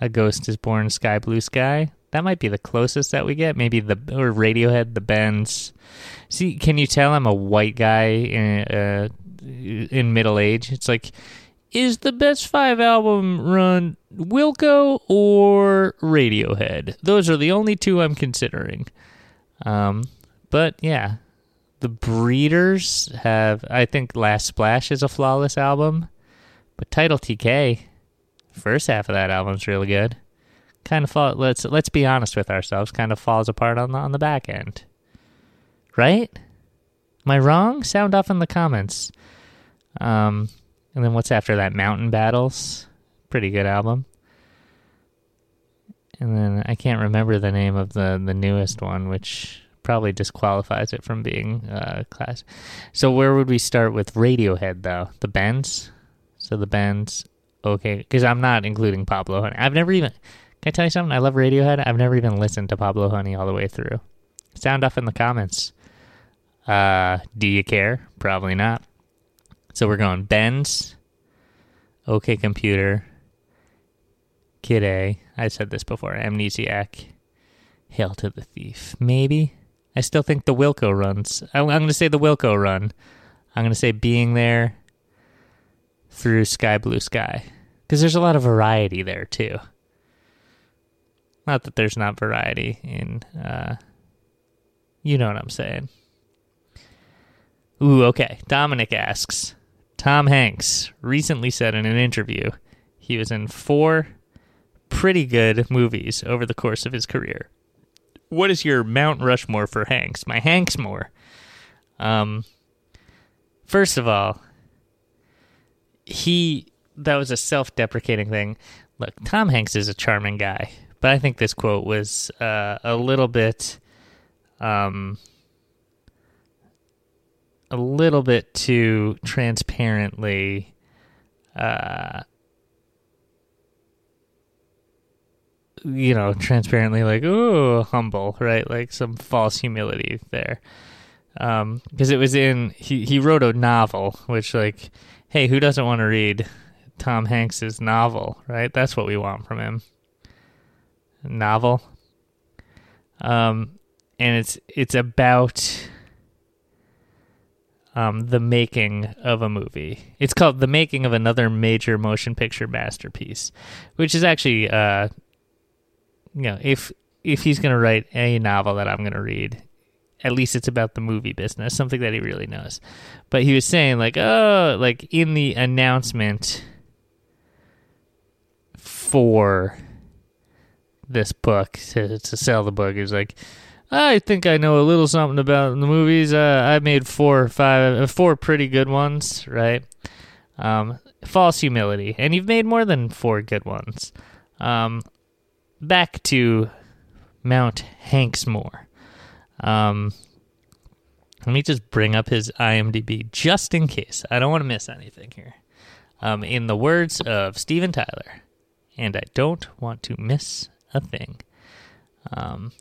A Ghost Is Born, Sky Blue Sky. That might be the closest that we get. Maybe the or Radiohead, the Bends. See, can you tell I'm a white guy in uh, in middle age? It's like is the best five album run Wilco or Radiohead? Those are the only two I'm considering. Um, but yeah, the Breeders have. I think Last Splash is a flawless album, but Title TK, first half of that album's really good. Kind of fall. Let's let's be honest with ourselves. Kind of falls apart on the on the back end, right? Am I wrong? Sound off in the comments. Um, and then what's after that? Mountain Battles. Pretty good album. And then I can't remember the name of the, the newest one, which probably disqualifies it from being uh, class. So where would we start with Radiohead though? The Bends. So the Bends. Okay, because I'm not including Pablo Honey. I've never even. Can I tell you something? I love Radiohead. I've never even listened to Pablo Honey all the way through. Sound off in the comments. Uh, do you care? Probably not. So we're going Bends, OK Computer, Kid A. I said this before. Amnesiac, Hail to the Thief. Maybe. I still think the Wilco runs. I'm, I'm going to say the Wilco run. I'm going to say being there through Sky Blue Sky. Because there's a lot of variety there, too. Not that there's not variety in, uh, you know what I'm saying. Ooh, okay. Dominic asks Tom Hanks recently said in an interview he was in four pretty good movies over the course of his career. What is your Mount Rushmore for Hanks? My Hanksmore. Um, first of all, he that was a self-deprecating thing. Look, Tom Hanks is a charming guy, but I think this quote was uh, a little bit um, a little bit too transparently uh you know transparently like oh humble right? Like some false humility there. Um because it was in he he wrote a novel which like hey who doesn't want to read tom hanks's novel right? That's what we want from him. Novel. Um and it's it's about um, the making of a movie. It's called The Making of Another Major Motion Picture Masterpiece, which is actually, uh, you know, if if he's going to write a novel that I'm going to read, at least it's about the movie business, something that he really knows. But he was saying like, oh, like in the announcement for this book to, to sell the book, he's like, I think I know a little something about the movies. Uh, I made four or five, uh, four pretty good ones, right? Um, false humility, and you've made more than four good ones. Um, back to Mount Hanksmore. Um, let me just bring up his IMDb just in case. I don't want to miss anything here. Um, in the words of Steven Tyler, and I don't want to miss a thing. Um,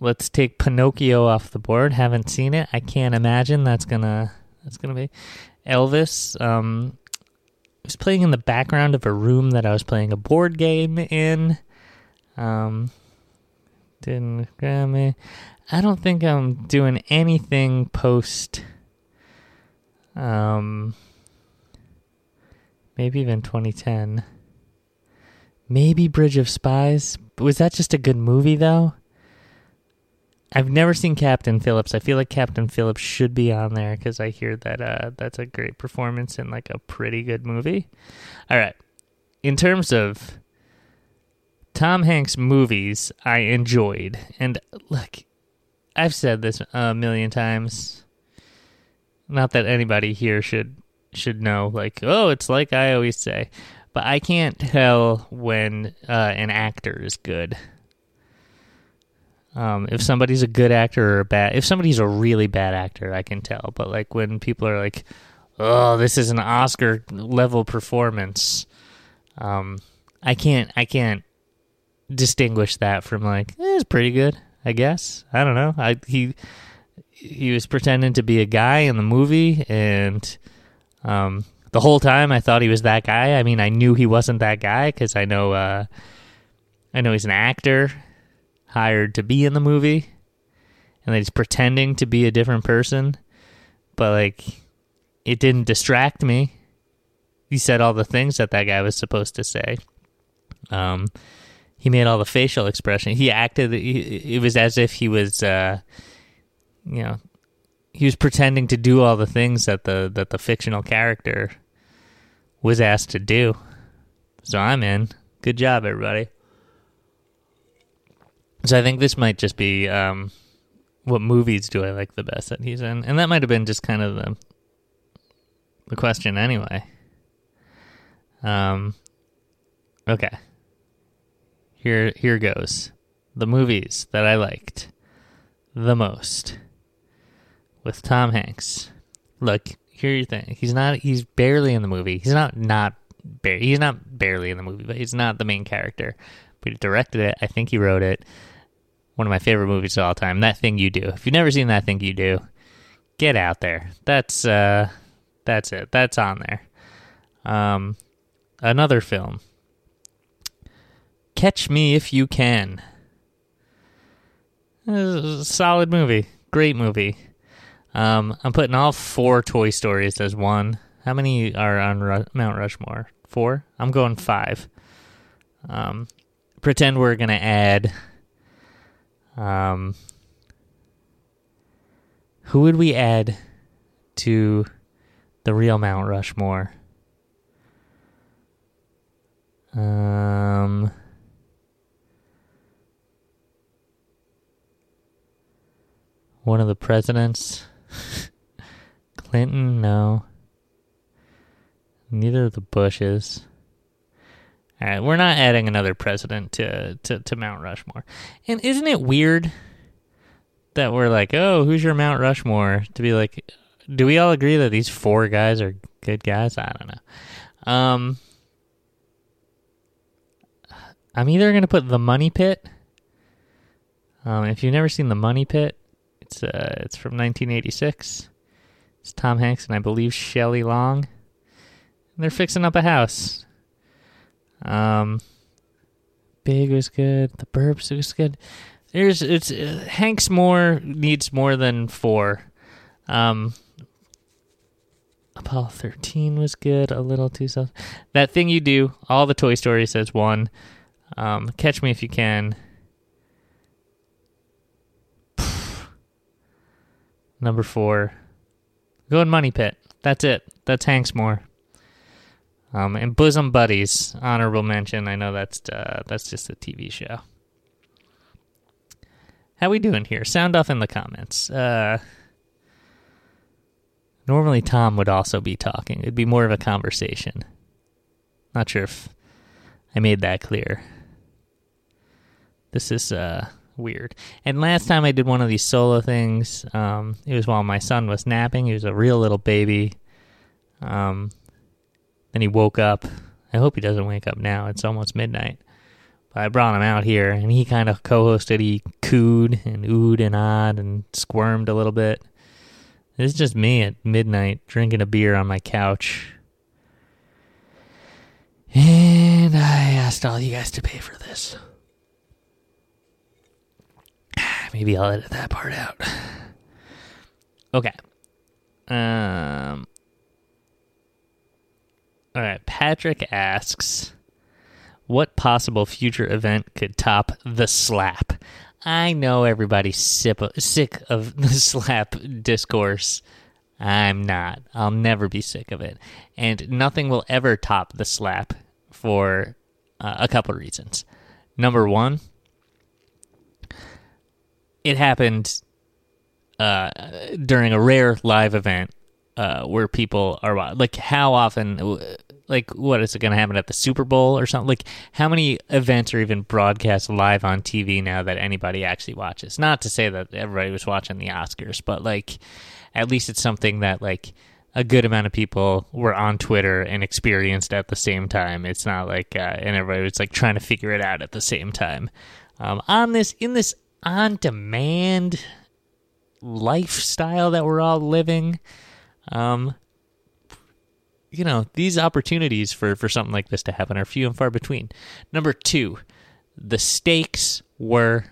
let's take Pinocchio off the board. Haven't seen it. I can't imagine that's gonna that's gonna be Elvis. Um, was playing in the background of a room that I was playing a board game in. Um, didn't grab me. I don't think I'm doing anything post. Um, maybe even 2010. Maybe Bridge of Spies. Was that just a good movie though? I've never seen Captain Phillips. I feel like Captain Phillips should be on there because I hear that uh, that's a great performance in like a pretty good movie. All right, in terms of Tom Hanks movies, I enjoyed, and look, I've said this a million times. Not that anybody here should should know, like, oh, it's like I always say, but I can't tell when uh, an actor is good. Um, if somebody's a good actor or a bad, if somebody's a really bad actor, I can tell. But like when people are like, "Oh, this is an Oscar level performance," um, I can't, I can't distinguish that from like, eh, "It's pretty good." I guess I don't know. I he he was pretending to be a guy in the movie, and um, the whole time I thought he was that guy. I mean, I knew he wasn't that guy because I know uh, I know he's an actor hired to be in the movie and he's pretending to be a different person, but like it didn't distract me. He said all the things that that guy was supposed to say. Um, he made all the facial expression. He acted. It was as if he was, uh, you know, he was pretending to do all the things that the that the fictional character was asked to do. So I'm in. Good job, everybody. So I think this might just be um, what movies do I like the best that he's in, and that might have been just kind of the the question anyway. Um, okay. Here here goes. The movies that I liked the most with Tom Hanks. Look, here you think he's not he's barely in the movie. He's not not bar- he's not barely in the movie, but he's not the main character. But he directed it. I think he wrote it one of my favorite movies of all time. That thing you do. If you've never seen that thing you do, get out there. That's uh, that's it. That's on there. Um, another film. Catch Me If You Can. solid movie. Great movie. Um, I'm putting all four Toy Stories as one. How many are on Ru- Mount Rushmore? Four? I'm going five. Um, pretend we're going to add um, who would we add to the real Mount Rushmore? Um, one of the presidents. [LAUGHS] Clinton, no. Neither of the Bushes. Right, we're not adding another president to, to, to Mount Rushmore. And isn't it weird that we're like, oh, who's your Mount Rushmore? To be like, do we all agree that these four guys are good guys? I don't know. Um, I'm either going to put The Money Pit. Um, if you've never seen The Money Pit, it's uh, it's from 1986. It's Tom Hanks and I believe Shelley Long. And they're fixing up a house um, Big was good. The Burbs was good. There's it's uh, Hanks more needs more than four. Um, Apollo 13 was good, a little too soft. That thing you do, all the Toy Story says one. Um, Catch Me If You Can. [SIGHS] Number four. Going Money Pit. That's it. That's Hanks more. Um, and Bosom Buddies, honorable mention. I know that's uh, that's just a TV show. How we doing here? Sound off in the comments. Uh, normally Tom would also be talking. It'd be more of a conversation. Not sure if I made that clear. This is uh, weird. And last time I did one of these solo things, um, it was while my son was napping. He was a real little baby. Um, then he woke up. I hope he doesn't wake up now. It's almost midnight. But I brought him out here, and he kind of co-hosted. He cooed and oohed and awed and squirmed a little bit. It's just me at midnight drinking a beer on my couch. And I asked all you guys to pay for this. [SIGHS] Maybe I'll edit that part out. [SIGHS] Okay. Um. All right. Patrick asks, "What possible future event could top the slap?" I know everybody's sick of [LAUGHS] the slap discourse. I'm not. I'll never be sick of it, and nothing will ever top the slap for uh, a couple of reasons. Number one, it happened uh, during a rare live event uh, where people are like, how often, like, what is it going to happen at the Super Bowl or something? Like, how many events are even broadcast live on TV now that anybody actually watches? Not to say that everybody was watching the Oscars, but like, at least it's something that like a good amount of people were on Twitter and experienced at the same time. It's not like, uh, and everybody was like trying to figure it out at the same time. Um, on this, in this on demand lifestyle that we're all living. Um, you know, these opportunities for, for something like this to happen are few and far between. Number two, the stakes were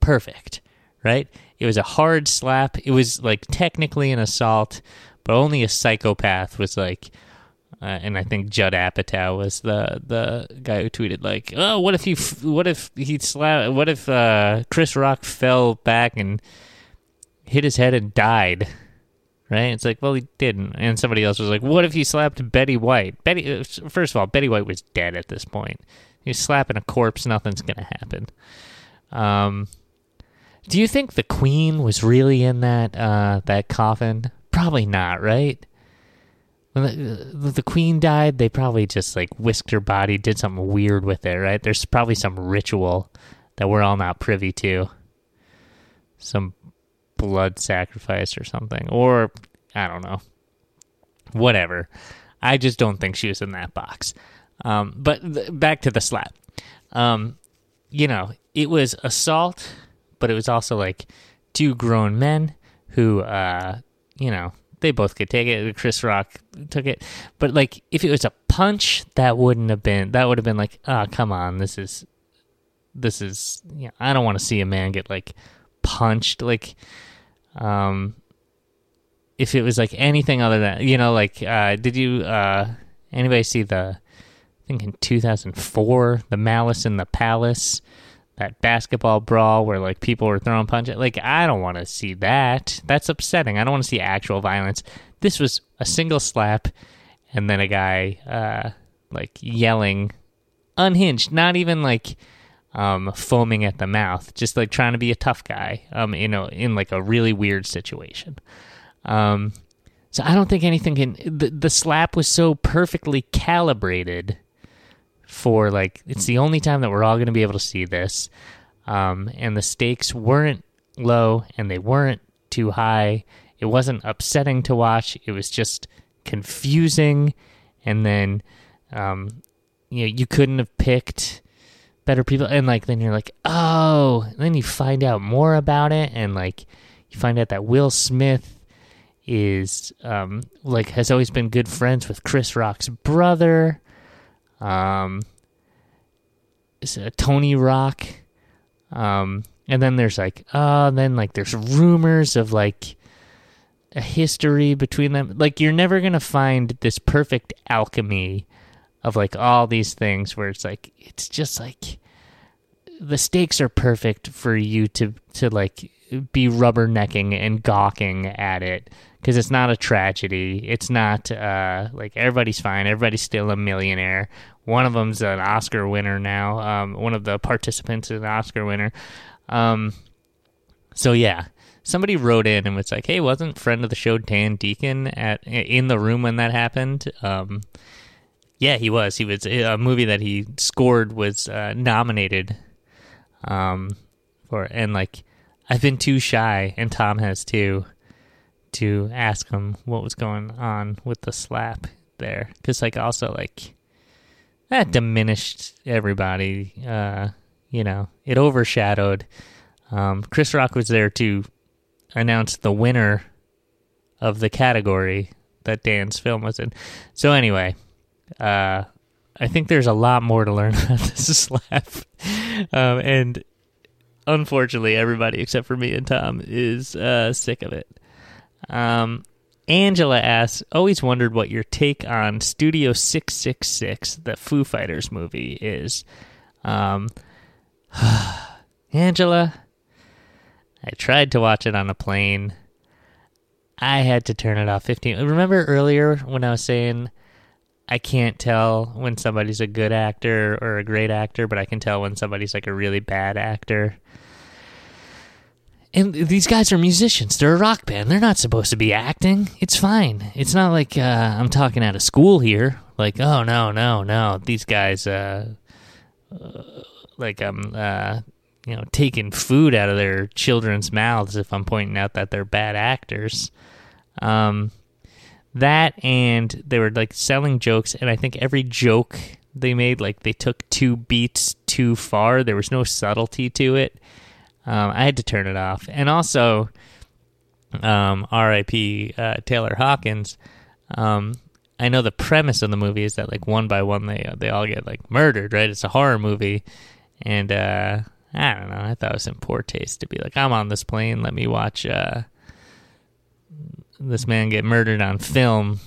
perfect, right? It was a hard slap. It was like technically an assault, but only a psychopath was like, uh, and I think Judd Apatow was the the guy who tweeted like, "Oh, what if he, what if he slapped, what if uh, Chris Rock fell back and hit his head and died?" Right? It's like, well, he didn't. And somebody else was like, "What if he slapped Betty White?" Betty, uh, first of all, Betty White was dead at this point. He's slapping a corpse. Nothing's gonna happen. Um, do you think the Queen was really in that uh, that coffin? Probably not, right? when the, the, queen died, they probably just like whisked her body, did something weird with it, right? There's probably some ritual that we're all not privy to. Some blood sacrifice or something. Or, I don't know. Whatever. I just don't think she was in that box. Um, but th- back to the slap. Um, you know, it was assault, but it was also like two grown men who, uh, you know, they both could take it. Chris Rock took it, but like if it was a punch, that wouldn't have been. That would have been like, oh come on, this is, this is. You know, I don't want to see a man get like punched. Like, um, if it was like anything other than you know, like, uh, did you uh anybody see the? I think in 2004, the Malice in the Palace that basketball brawl where like people were throwing punches. Like I don't want to see that. That's upsetting. I don't want to see actual violence. This was a single slap and then a guy uh like yelling unhinged, not even like um foaming at the mouth, just like trying to be a tough guy um you know in like a really weird situation. Um so I don't think anything can the, the slap was so perfectly calibrated for like it's the only time that we're all going to be able to see this um, and the stakes weren't low and they weren't too high. It wasn't upsetting to watch. It was just confusing. And then um, you know you couldn't have picked better people and like then you're like oh and then you find out more about it and like you find out that will smith is um, like has always been good friends with chris rock's brother um, Tony Rock Um, and then there's like, uh, then like there's rumors of like a history between them. Like you're never gonna find this perfect alchemy of like all these things where it's like it's just like the stakes are perfect for you to to like be rubbernecking and gawking at it because it's not a tragedy. It's not uh, like everybody's fine. Everybody's still a millionaire. One of them's an Oscar winner now. Um, one of the participants is an Oscar winner. Um, so yeah, somebody wrote in and was like, "Hey, wasn't friend of the show Dan Deacon at in the room when that happened?" Um, yeah, he was. He was a movie that he scored was uh, nominated um, for, and like I've been too shy, and Tom has too, to ask him what was going on with the slap there, because like also like that diminished everybody. Uh, you know, it overshadowed. Um, Chris Rock was there to announce the winner of the category that Dan's film was in. So anyway, uh, I think there's a lot more to learn [LAUGHS] about this slap, um, and unfortunately, everybody except for me and Tom is uh, sick of it. Um, Angela asks, always wondered what your take on Studio 666, the Foo Fighters movie, is. Um, [SIGHS] Angela, I tried to watch it on a plane. I had to turn it off 15. Remember earlier when I was saying I can't tell when somebody's a good actor or a great actor, but I can tell when somebody's like a really bad actor? And these guys are musicians. They're a rock band. They're not supposed to be acting. It's fine. It's not like uh, I'm talking out of school here. Like, oh no, no, no. These guys, uh, uh, like I'm, uh, you know, taking food out of their children's mouths if I'm pointing out that they're bad actors. Um, that and they were like selling jokes, and I think every joke they made, like they took two beats too far. There was no subtlety to it um, I had to turn it off. And also, um, R.I.P. Uh, Taylor Hawkins. Um, I know the premise of the movie is that like one by one they they all get like murdered, right? It's a horror movie, and uh, I don't know. I thought it was in poor taste to be like, I'm on this plane, let me watch uh, this man get murdered on film,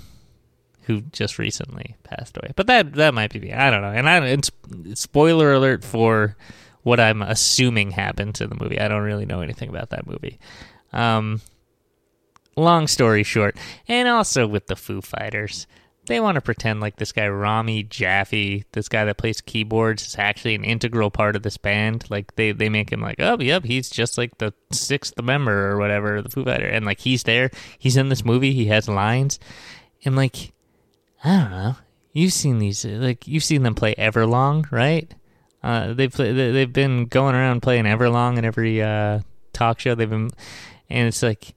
who just recently passed away. But that that might be me. I don't know. And I it's spoiler alert for what I'm assuming happened to the movie. I don't really know anything about that movie. Um, long story short, and also with the Foo Fighters, they want to pretend like this guy Rami Jaffee, this guy that plays keyboards, is actually an integral part of this band. Like they they make him like, oh yep, he's just like the sixth member or whatever, the Foo Fighter, and like he's there, he's in this movie, he has lines, and like I don't know, you've seen these like you've seen them play Everlong, right? Uh, they've they've been going around playing Everlong in every uh, talk show. They've been, and it's like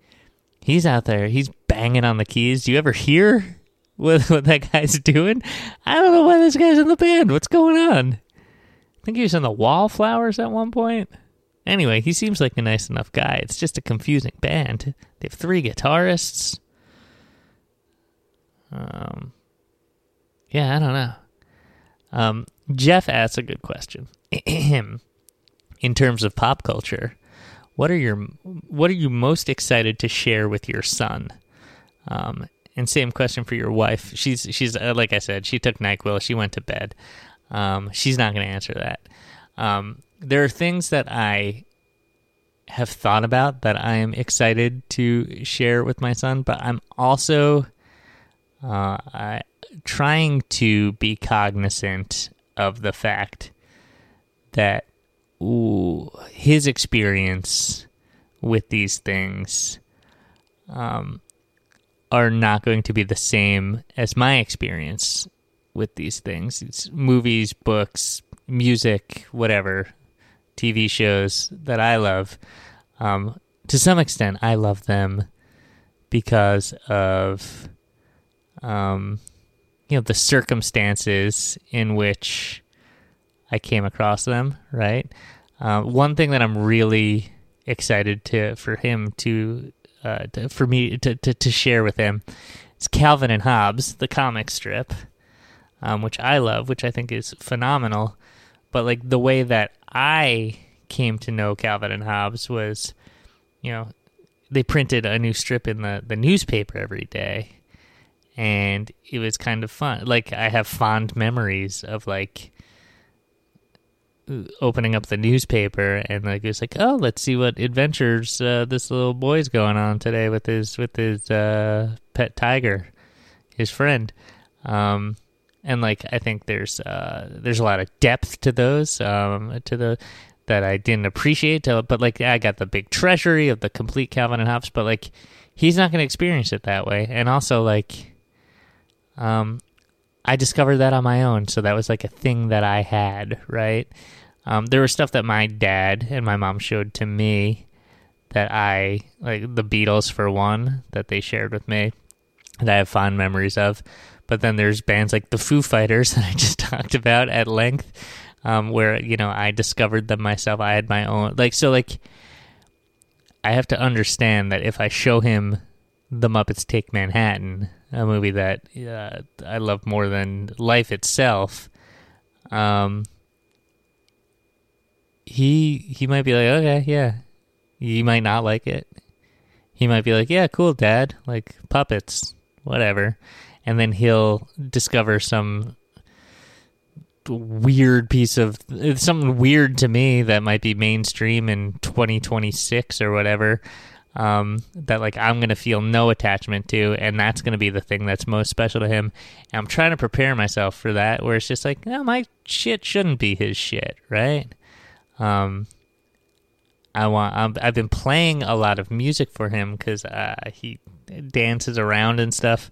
he's out there, he's banging on the keys. Do you ever hear what [LAUGHS] what that guy's doing? I don't know why this guy's in the band. What's going on? I think he was in the Wallflowers at one point. Anyway, he seems like a nice enough guy. It's just a confusing band. They have three guitarists. Um, yeah, I don't know. Um, Jeff asks a good question. [CLEARS THROAT] In terms of pop culture, what are your what are you most excited to share with your son? Um, and same question for your wife. She's she's uh, like I said, she took Nyquil. She went to bed. Um, she's not going to answer that. Um, there are things that I have thought about that I am excited to share with my son, but I'm also uh, I, trying to be cognizant of the fact that ooh, his experience with these things um, are not going to be the same as my experience with these things. It's movies, books, music, whatever, TV shows that I love. Um, to some extent, I love them because of um, you know the circumstances in which I came across them. Right. Uh, one thing that I'm really excited to for him to, uh, to for me to, to, to share with him is Calvin and Hobbes, the comic strip, um, which I love, which I think is phenomenal. But like the way that I came to know Calvin and Hobbes was, you know, they printed a new strip in the, the newspaper every day. And it was kind of fun. Like, I have fond memories of, like, opening up the newspaper and like it was like oh let's see what adventures uh, this little boy's going on today with his with his uh, pet tiger his friend. Um, and like i think there's uh, there's a lot of depth to those um, to the that i didn't appreciate but like i got the big treasury of the complete calvin and hobbes but like he's not going to experience it that way. And also like um I discovered that on my own, so that was like a thing that I had, right? Um, there was stuff that my dad and my mom showed to me that I like the Beatles for one that they shared with me that I have fond memories of. But then there's bands like the Foo Fighters [LAUGHS] that I just [LAUGHS] talked about at length, um, where you know I discovered them myself. I had my own like so like I have to understand that if I show him the Muppets Take Manhattan, a movie that uh, I love more than life itself, um, he he might be like, okay, yeah. He might not like it. He might be like, yeah, cool, dad, like puppets, whatever. And then he'll discover some weird piece of something weird to me that might be mainstream in 2026 or whatever um, that like I'm gonna feel no attachment to, and that's gonna be the thing that's most special to him. And I'm trying to prepare myself for that, where it's just like, no, my shit shouldn't be his shit, right? Um, I want. i have been playing a lot of music for him because uh, he dances around and stuff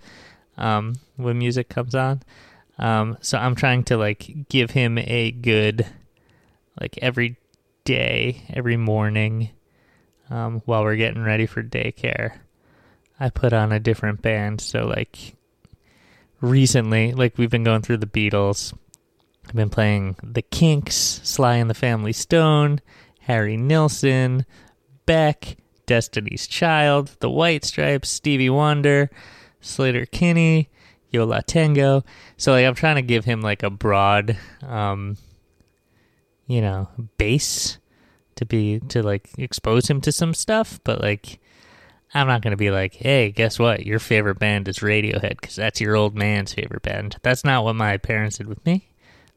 um, when music comes on. Um, so I'm trying to like give him a good, like every day, every morning, um, while we're getting ready for daycare. I put on a different band. So like recently, like we've been going through the Beatles I've been playing The Kinks, Sly and the Family Stone, Harry Nilsson, Beck, Destiny's Child, The White Stripes, Stevie Wonder, Sleater-Kinney, Yola Tango. So like I'm trying to give him like a broad um you know, base to be to like expose him to some stuff, but like I'm not going to be like, "Hey, guess what? Your favorite band is Radiohead cuz that's your old man's favorite band." That's not what my parents did with me.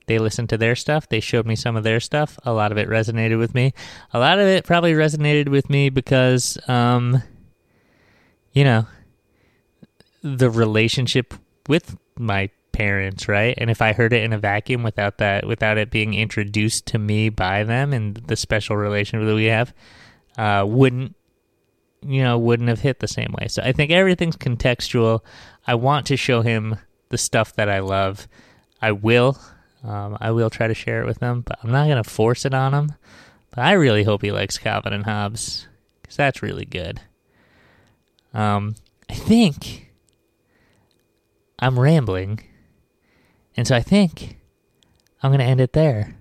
They listened to their stuff. They showed me some of their stuff. A lot of it resonated with me. A lot of it probably resonated with me because, um, you know, the relationship with my parents, right? And if I heard it in a vacuum without that, without it being introduced to me by them and the special relationship that we have, uh, wouldn't, you know, wouldn't have hit the same way. So I think everything's contextual. I want to show him the stuff that I love. I will. Um, I will try to share it with him, but I'm not going to force it on him. But I really hope he likes Calvin and Hobbes because that's really good. Um, I think I'm rambling, and so I think I'm going to end it there.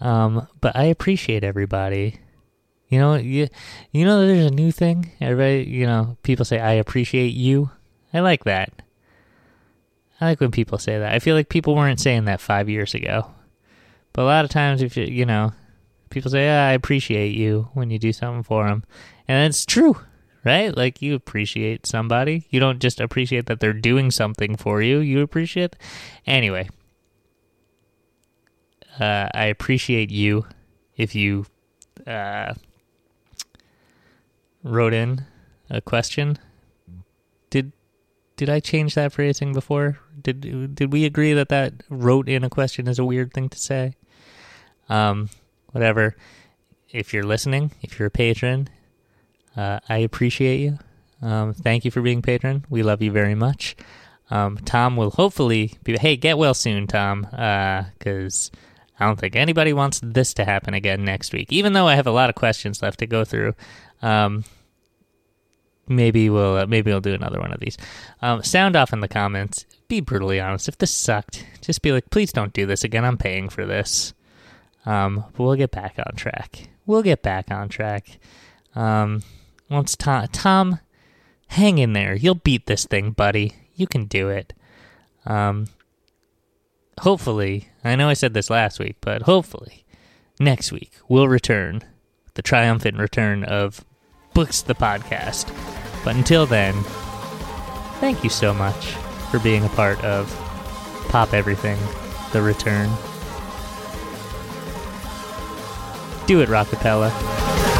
Um, but I appreciate everybody. You know, you you know, there's a new thing. Everybody, you know, people say I appreciate you. I like that. I like when people say that. I feel like people weren't saying that five years ago. But a lot of times, if you, you know, people say, I appreciate you when you do something for them. And it's true, right? Like you appreciate somebody. You don't just appreciate that they're doing something for you, you appreciate. Anyway, uh, I appreciate you if you uh, wrote in a question. Did did I change that phrasing before? Did did we agree that that wrote in a question is a weird thing to say? Um, whatever. If you're listening, if you're a patron, uh, I appreciate you. Um, thank you for being patron. We love you very much. Um, Tom will hopefully be. Hey, get well soon, Tom. Because uh, I don't think anybody wants this to happen again next week. Even though I have a lot of questions left to go through. Um, maybe we'll uh, maybe we'll do another one of these. Um, sound off in the comments. Be brutally honest. If this sucked, just be like, please don't do this again. I'm paying for this. Um, but we'll get back on track. We'll get back on track. Um, once Tom, Tom, hang in there. You'll beat this thing, buddy. You can do it. Um, hopefully, I know I said this last week, but hopefully, next week we'll return, the triumphant return of Books the Podcast. But until then, thank you so much for being a part of Pop Everything, the return. Do it, Rockapella.